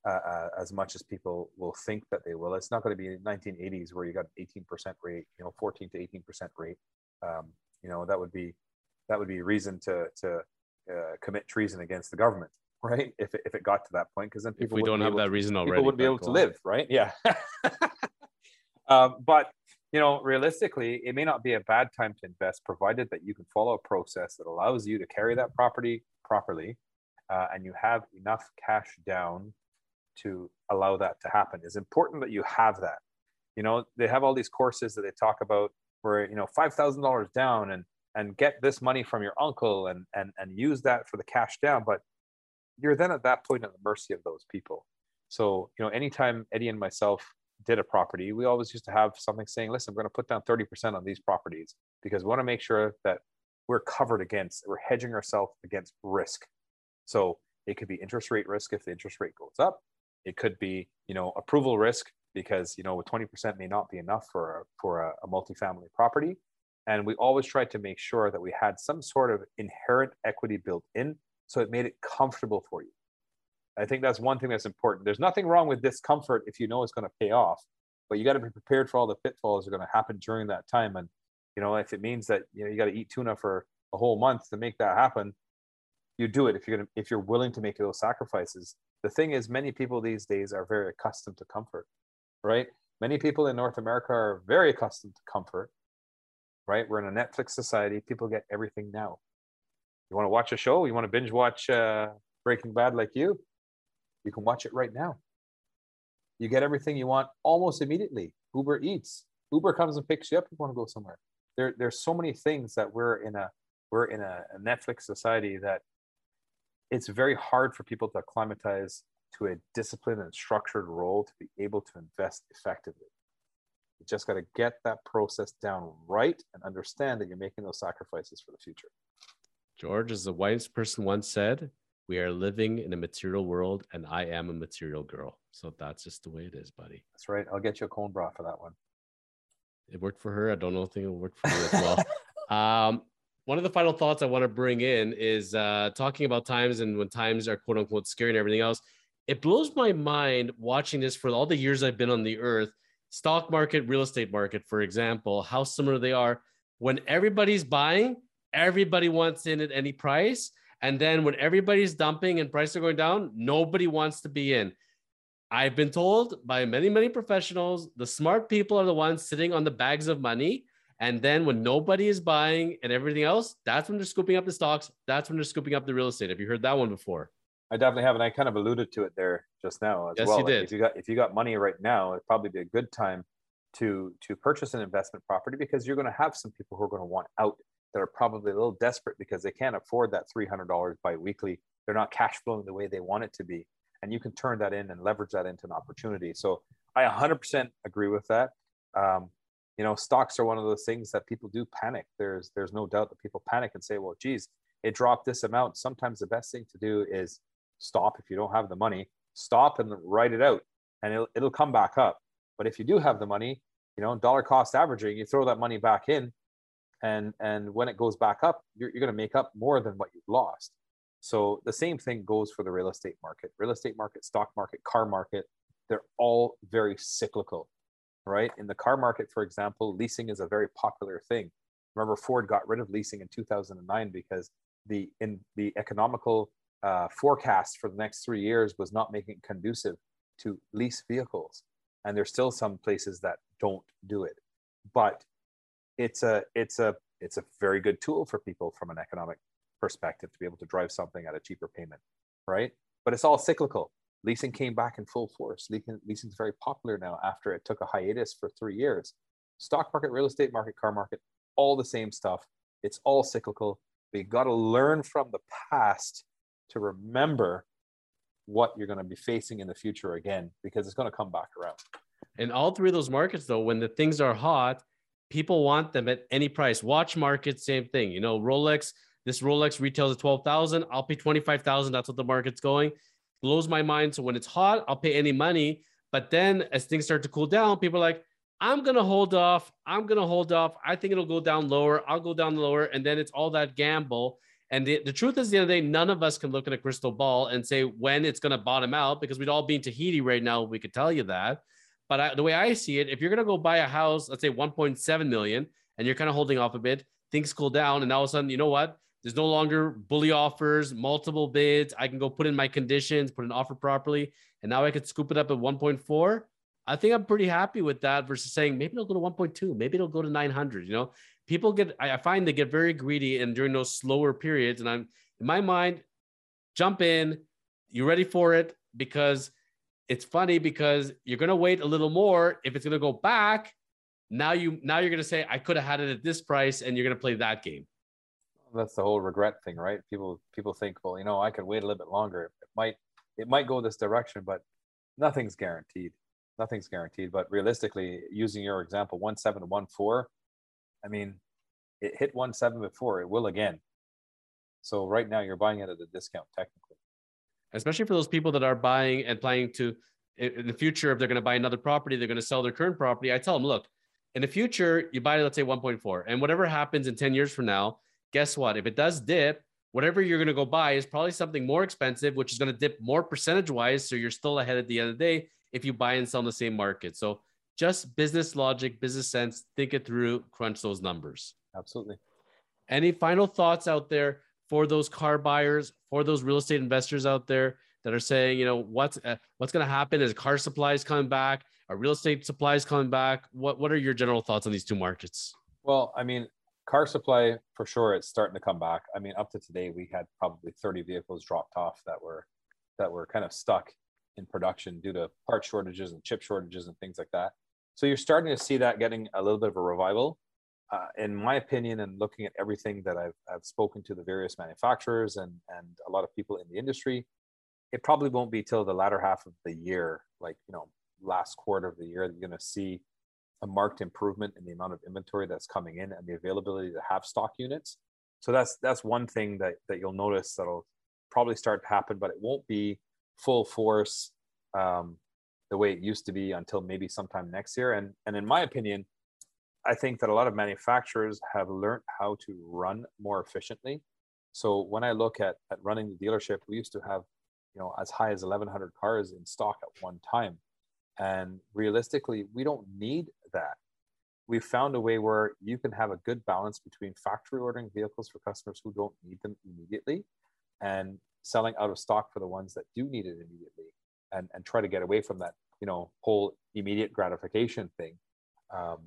uh, uh, as much as people will think that they will. It's not going to be 1980s where you got 18% rate, you know, 14 to 18% rate. Um, you know, that would be that would be reason to to uh, commit treason against the government, right? If it, if it got to that point, because then people if we don't have that to, reason already, people would be able to live, right? Yeah. [LAUGHS] um, but you know, realistically, it may not be a bad time to invest, provided that you can follow a process that allows you to carry that property properly, uh, and you have enough cash down to allow that to happen. It's important that you have that. You know, they have all these courses that they talk about where you know five thousand dollars down and and get this money from your uncle and and and use that for the cash down, but you're then at that point at the mercy of those people. So you know, anytime Eddie and myself did a property, we always used to have something saying, listen, we're going to put down 30% on these properties because we want to make sure that we're covered against, we're hedging ourselves against risk. So it could be interest rate risk if the interest rate goes up. It could be, you know, approval risk because, you know, 20% may not be enough for a, for a, a multifamily property. And we always tried to make sure that we had some sort of inherent equity built in so it made it comfortable for you. I think that's one thing that's important. There's nothing wrong with discomfort if you know it's going to pay off, but you got to be prepared for all the pitfalls that are going to happen during that time. And you know, if it means that you know you got to eat tuna for a whole month to make that happen, you do it if you're gonna if you're willing to make those sacrifices. The thing is, many people these days are very accustomed to comfort, right? Many people in North America are very accustomed to comfort, right? We're in a Netflix society. People get everything now. You want to watch a show? You want to binge watch uh, Breaking Bad like you? You can watch it right now. You get everything you want almost immediately. Uber Eats. Uber comes and picks you up. if You want to go somewhere. There, there's so many things that we're in a we're in a, a Netflix society that it's very hard for people to acclimatize to a disciplined and structured role to be able to invest effectively. You just got to get that process down right and understand that you're making those sacrifices for the future. George, as the wise person once said, we are living in a material world and I am a material girl. So that's just the way it is, buddy. That's right. I'll get you a cone bra for that one. It worked for her. I don't know if it will work for you as well. [LAUGHS] um, one of the final thoughts I want to bring in is uh, talking about times and when times are quote unquote scary and everything else. It blows my mind watching this for all the years I've been on the earth, stock market, real estate market, for example, how similar they are. When everybody's buying, everybody wants in at any price. And then when everybody's dumping and prices are going down, nobody wants to be in. I've been told by many, many professionals, the smart people are the ones sitting on the bags of money. And then when nobody is buying and everything else, that's when they're scooping up the stocks. That's when they're scooping up the real estate. Have you heard that one before? I definitely have, and I kind of alluded to it there just now as yes, well. You like did. If you got if you got money right now, it'd probably be a good time to to purchase an investment property because you're going to have some people who are going to want out that are probably a little desperate because they can't afford that $300 biweekly. They're not cash flowing the way they want it to be. And you can turn that in and leverage that into an opportunity. So I 100% agree with that. Um, you know, stocks are one of those things that people do panic. There's there's no doubt that people panic and say, well, geez, it dropped this amount. Sometimes the best thing to do is stop if you don't have the money, stop and write it out, and it'll, it'll come back up. But if you do have the money, you know, dollar cost averaging, you throw that money back in, and and when it goes back up, you're, you're going to make up more than what you've lost. So the same thing goes for the real estate market, real estate market, stock market, car market. They're all very cyclical, right? In the car market, for example, leasing is a very popular thing. Remember, Ford got rid of leasing in 2009 because the in the economical uh, forecast for the next three years was not making it conducive to lease vehicles, and there's still some places that don't do it. But it's a it's a it's a very good tool for people from an economic perspective to be able to drive something at a cheaper payment, right? But it's all cyclical. Leasing came back in full force. Leasing leasing is very popular now after it took a hiatus for three years. Stock market, real estate market, car market, all the same stuff. It's all cyclical. We got to learn from the past to remember what you're going to be facing in the future again because it's going to come back around. In all three of those markets, though, when the things are hot, people want them at any price. Watch market, same thing. You know, Rolex, this Rolex retails at 12,000. I'll pay 25,000. That's what the market's going. Blows my mind. So when it's hot, I'll pay any money. But then as things start to cool down, people are like, I'm going to hold off. I'm going to hold off. I think it'll go down lower. I'll go down lower. And then it's all that gamble. And the, the truth is, the other day, none of us can look at a crystal ball and say when it's going to bottom out because we'd all be in Tahiti right now. We could tell you that. But I, the way I see it, if you're going to go buy a house, let's say 1.7 million, and you're kind of holding off a bit, things cool down. And now all of a sudden, you know what? There's no longer bully offers, multiple bids. I can go put in my conditions, put an offer properly. And now I could scoop it up at 1.4. I think I'm pretty happy with that versus saying maybe it'll go to 1.2, maybe it'll go to 900. You know, people get, I find they get very greedy and during those slower periods. And I'm in my mind, jump in, you ready for it? Because it's funny because you're going to wait a little more. If it's going to go back, now you, now you're going to say, I could have had it at this price and you're going to play that game. That's the whole regret thing, right? People, people think, well, you know, I could wait a little bit longer. It might, it might go this direction, but nothing's guaranteed nothing's guaranteed. But realistically, using your example, one seven to one four, I mean, it hit one seven before. It will again. So right now, you're buying it at a discount, technically. Especially for those people that are buying and planning to, in the future, if they're going to buy another property, they're going to sell their current property. I tell them, look, in the future, you buy, let's say 1.4, and whatever happens in 10 years from now, guess what? If it does dip, whatever you're going to go buy is probably something more expensive, which is going to dip more percentage wise. So you're still ahead at the end of the day if you buy and sell in the same market. So just business logic, business sense, think it through, crunch those numbers. Absolutely. Any final thoughts out there for those car buyers, for those real estate investors out there that are saying, you know, what's uh, what's going to happen as car supplies coming back, are real estate supplies coming back? What what are your general thoughts on these two markets? Well, I mean, car supply for sure it's starting to come back. I mean, up to today we had probably 30 vehicles dropped off that were that were kind of stuck in production due to part shortages and chip shortages and things like that. So you're starting to see that getting a little bit of a revival. Uh, in my opinion, and looking at everything that I've, I've spoken to the various manufacturers and, and a lot of people in the industry, it probably won't be till the latter half of the year, like, you know, last quarter of the year, you're going to see a marked improvement in the amount of inventory that's coming in and the availability to have stock units. So that's that's one thing that, that you'll notice that'll probably start to happen, but it won't be full force um, the way it used to be until maybe sometime next year. And and in my opinion, I think that a lot of manufacturers have learned how to run more efficiently. So when I look at at running the dealership, we used to have you know as high as 1,100 cars in stock at one time, and realistically, we don't need that. We've found a way where you can have a good balance between factory ordering vehicles for customers who don't need them immediately and selling out of stock for the ones that do need it immediately and, and try to get away from that, you know, whole immediate gratification thing. Um,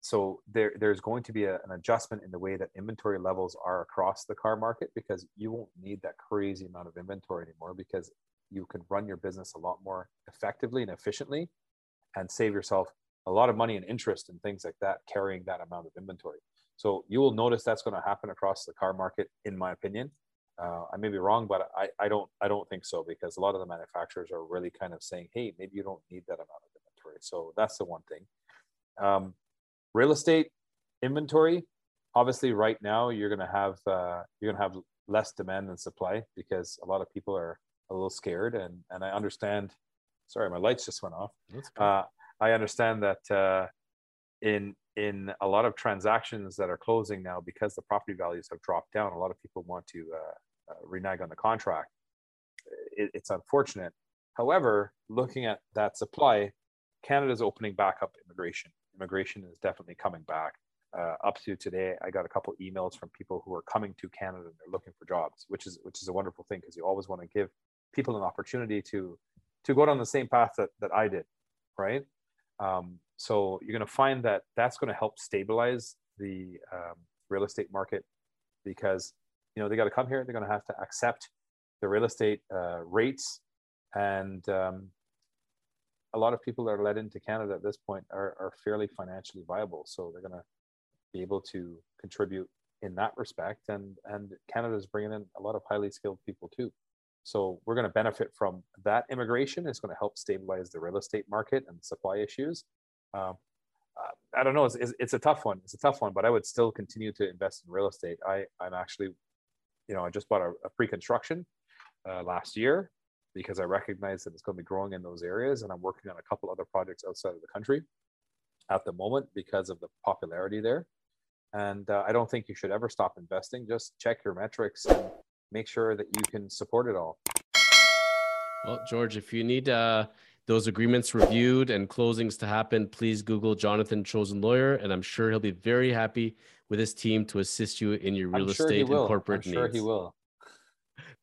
so there, there's going to be a, an adjustment in the way that inventory levels are across the car market because you won't need that crazy amount of inventory anymore because you can run your business a lot more effectively and efficiently and save yourself a lot of money and interest and things like that carrying that amount of inventory. So you will notice that's going to happen across the car market in my opinion. Uh, i may be wrong but I, I don't i don't think so because a lot of the manufacturers are really kind of saying hey maybe you don't need that amount of inventory. So that's the one thing. Um, real estate inventory obviously right now you're going to have uh, you're going to have less demand than supply because a lot of people are a little scared and and i understand sorry my lights just went off. Uh, i understand that uh, in in a lot of transactions that are closing now because the property values have dropped down a lot of people want to uh, uh, renege on the contract. It, it's unfortunate. However looking at that supply canada's opening back up immigration immigration is definitely coming back. Uh, up to today i got a couple emails from people who are coming to canada and they're looking for jobs which is which is a wonderful thing because you always want to give people an opportunity to to go down the same path that, that i did right? Um, so you're going to find that that's going to help stabilize the um, real estate market because you know they got to come here they're going to have to accept the real estate uh, rates and um, a lot of people that are led into canada at this point are, are fairly financially viable so they're going to be able to contribute in that respect and and canada is bringing in a lot of highly skilled people too so we're going to benefit from that immigration. It's going to help stabilize the real estate market and supply issues. Um, uh, I don't know. It's, it's, it's, a tough one. It's a tough one, but I would still continue to invest in real estate. I, I'm actually, you know, I just bought a, a pre-construction uh, last year because I recognize that it's going to be growing in those areas. And I'm working on a couple other projects outside of the country at the moment because of the popularity there. And uh, I don't think you should ever stop investing. Just check your metrics and make sure that you can support it all. Well, George, if you need uh, those agreements reviewed and closings to happen, please Google Jonathan Chosen Lawyer, and I'm sure he'll be very happy with his team to assist you in your real I'm estate and corporate I'm needs. Sure, he will.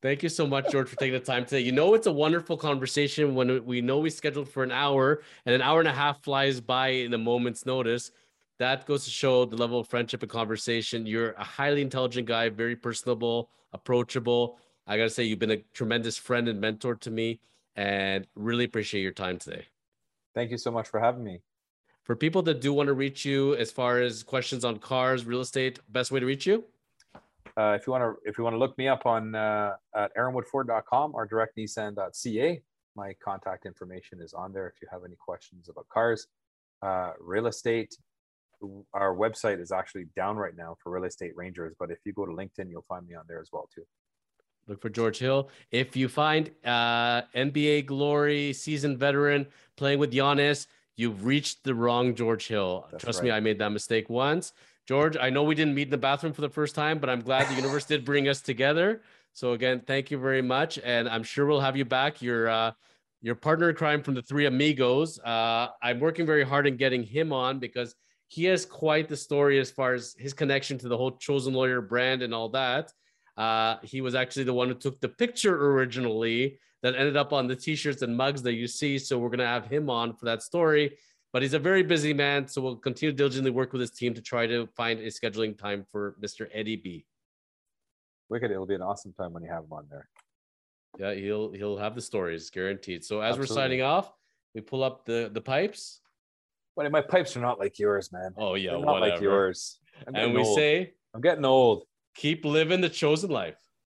Thank you so much, George, for taking the time today. You know, it's a wonderful conversation when we know we scheduled for an hour and an hour and a half flies by in a moment's notice. That goes to show the level of friendship and conversation. You're a highly intelligent guy, very personable, approachable. I got to say, you've been a tremendous friend and mentor to me, and really appreciate your time today. Thank you so much for having me. For people that do want to reach you as far as questions on cars, real estate, best way to reach you? Uh, if you want to, if you want to look me up on uh, at erinwoodford.com or directnissan.ca, my contact information is on there. If you have any questions about cars, uh, real estate, our website is actually down right now for real estate rangers. But if you go to LinkedIn, you'll find me on there as well too. Look for George Hill. If you find uh, NBA glory seasoned veteran playing with Giannis, you've reached the wrong George Hill. That's Trust right. me, I made that mistake once. George, I know we didn't meet in the bathroom for the first time, but I'm glad the universe did bring us together. So again, thank you very much, and I'm sure we'll have you back. Your uh, your partner in crime from the Three Amigos. Uh, I'm working very hard in getting him on because he has quite the story as far as his connection to the whole chosen lawyer brand and all that. Uh, he was actually the one who took the picture originally that ended up on the t-shirts and mugs that you see. So we're gonna have him on for that story. But he's a very busy man, so we'll continue to diligently work with his team to try to find a scheduling time for Mr. Eddie B. Wicked, it'll be an awesome time when you have him on there. Yeah, he'll he'll have the stories guaranteed. So as Absolutely. we're signing off, we pull up the the pipes. But my pipes are not like yours, man. Oh yeah, They're not whatever. like yours. And we old. say, I'm getting old. Keep living the chosen life.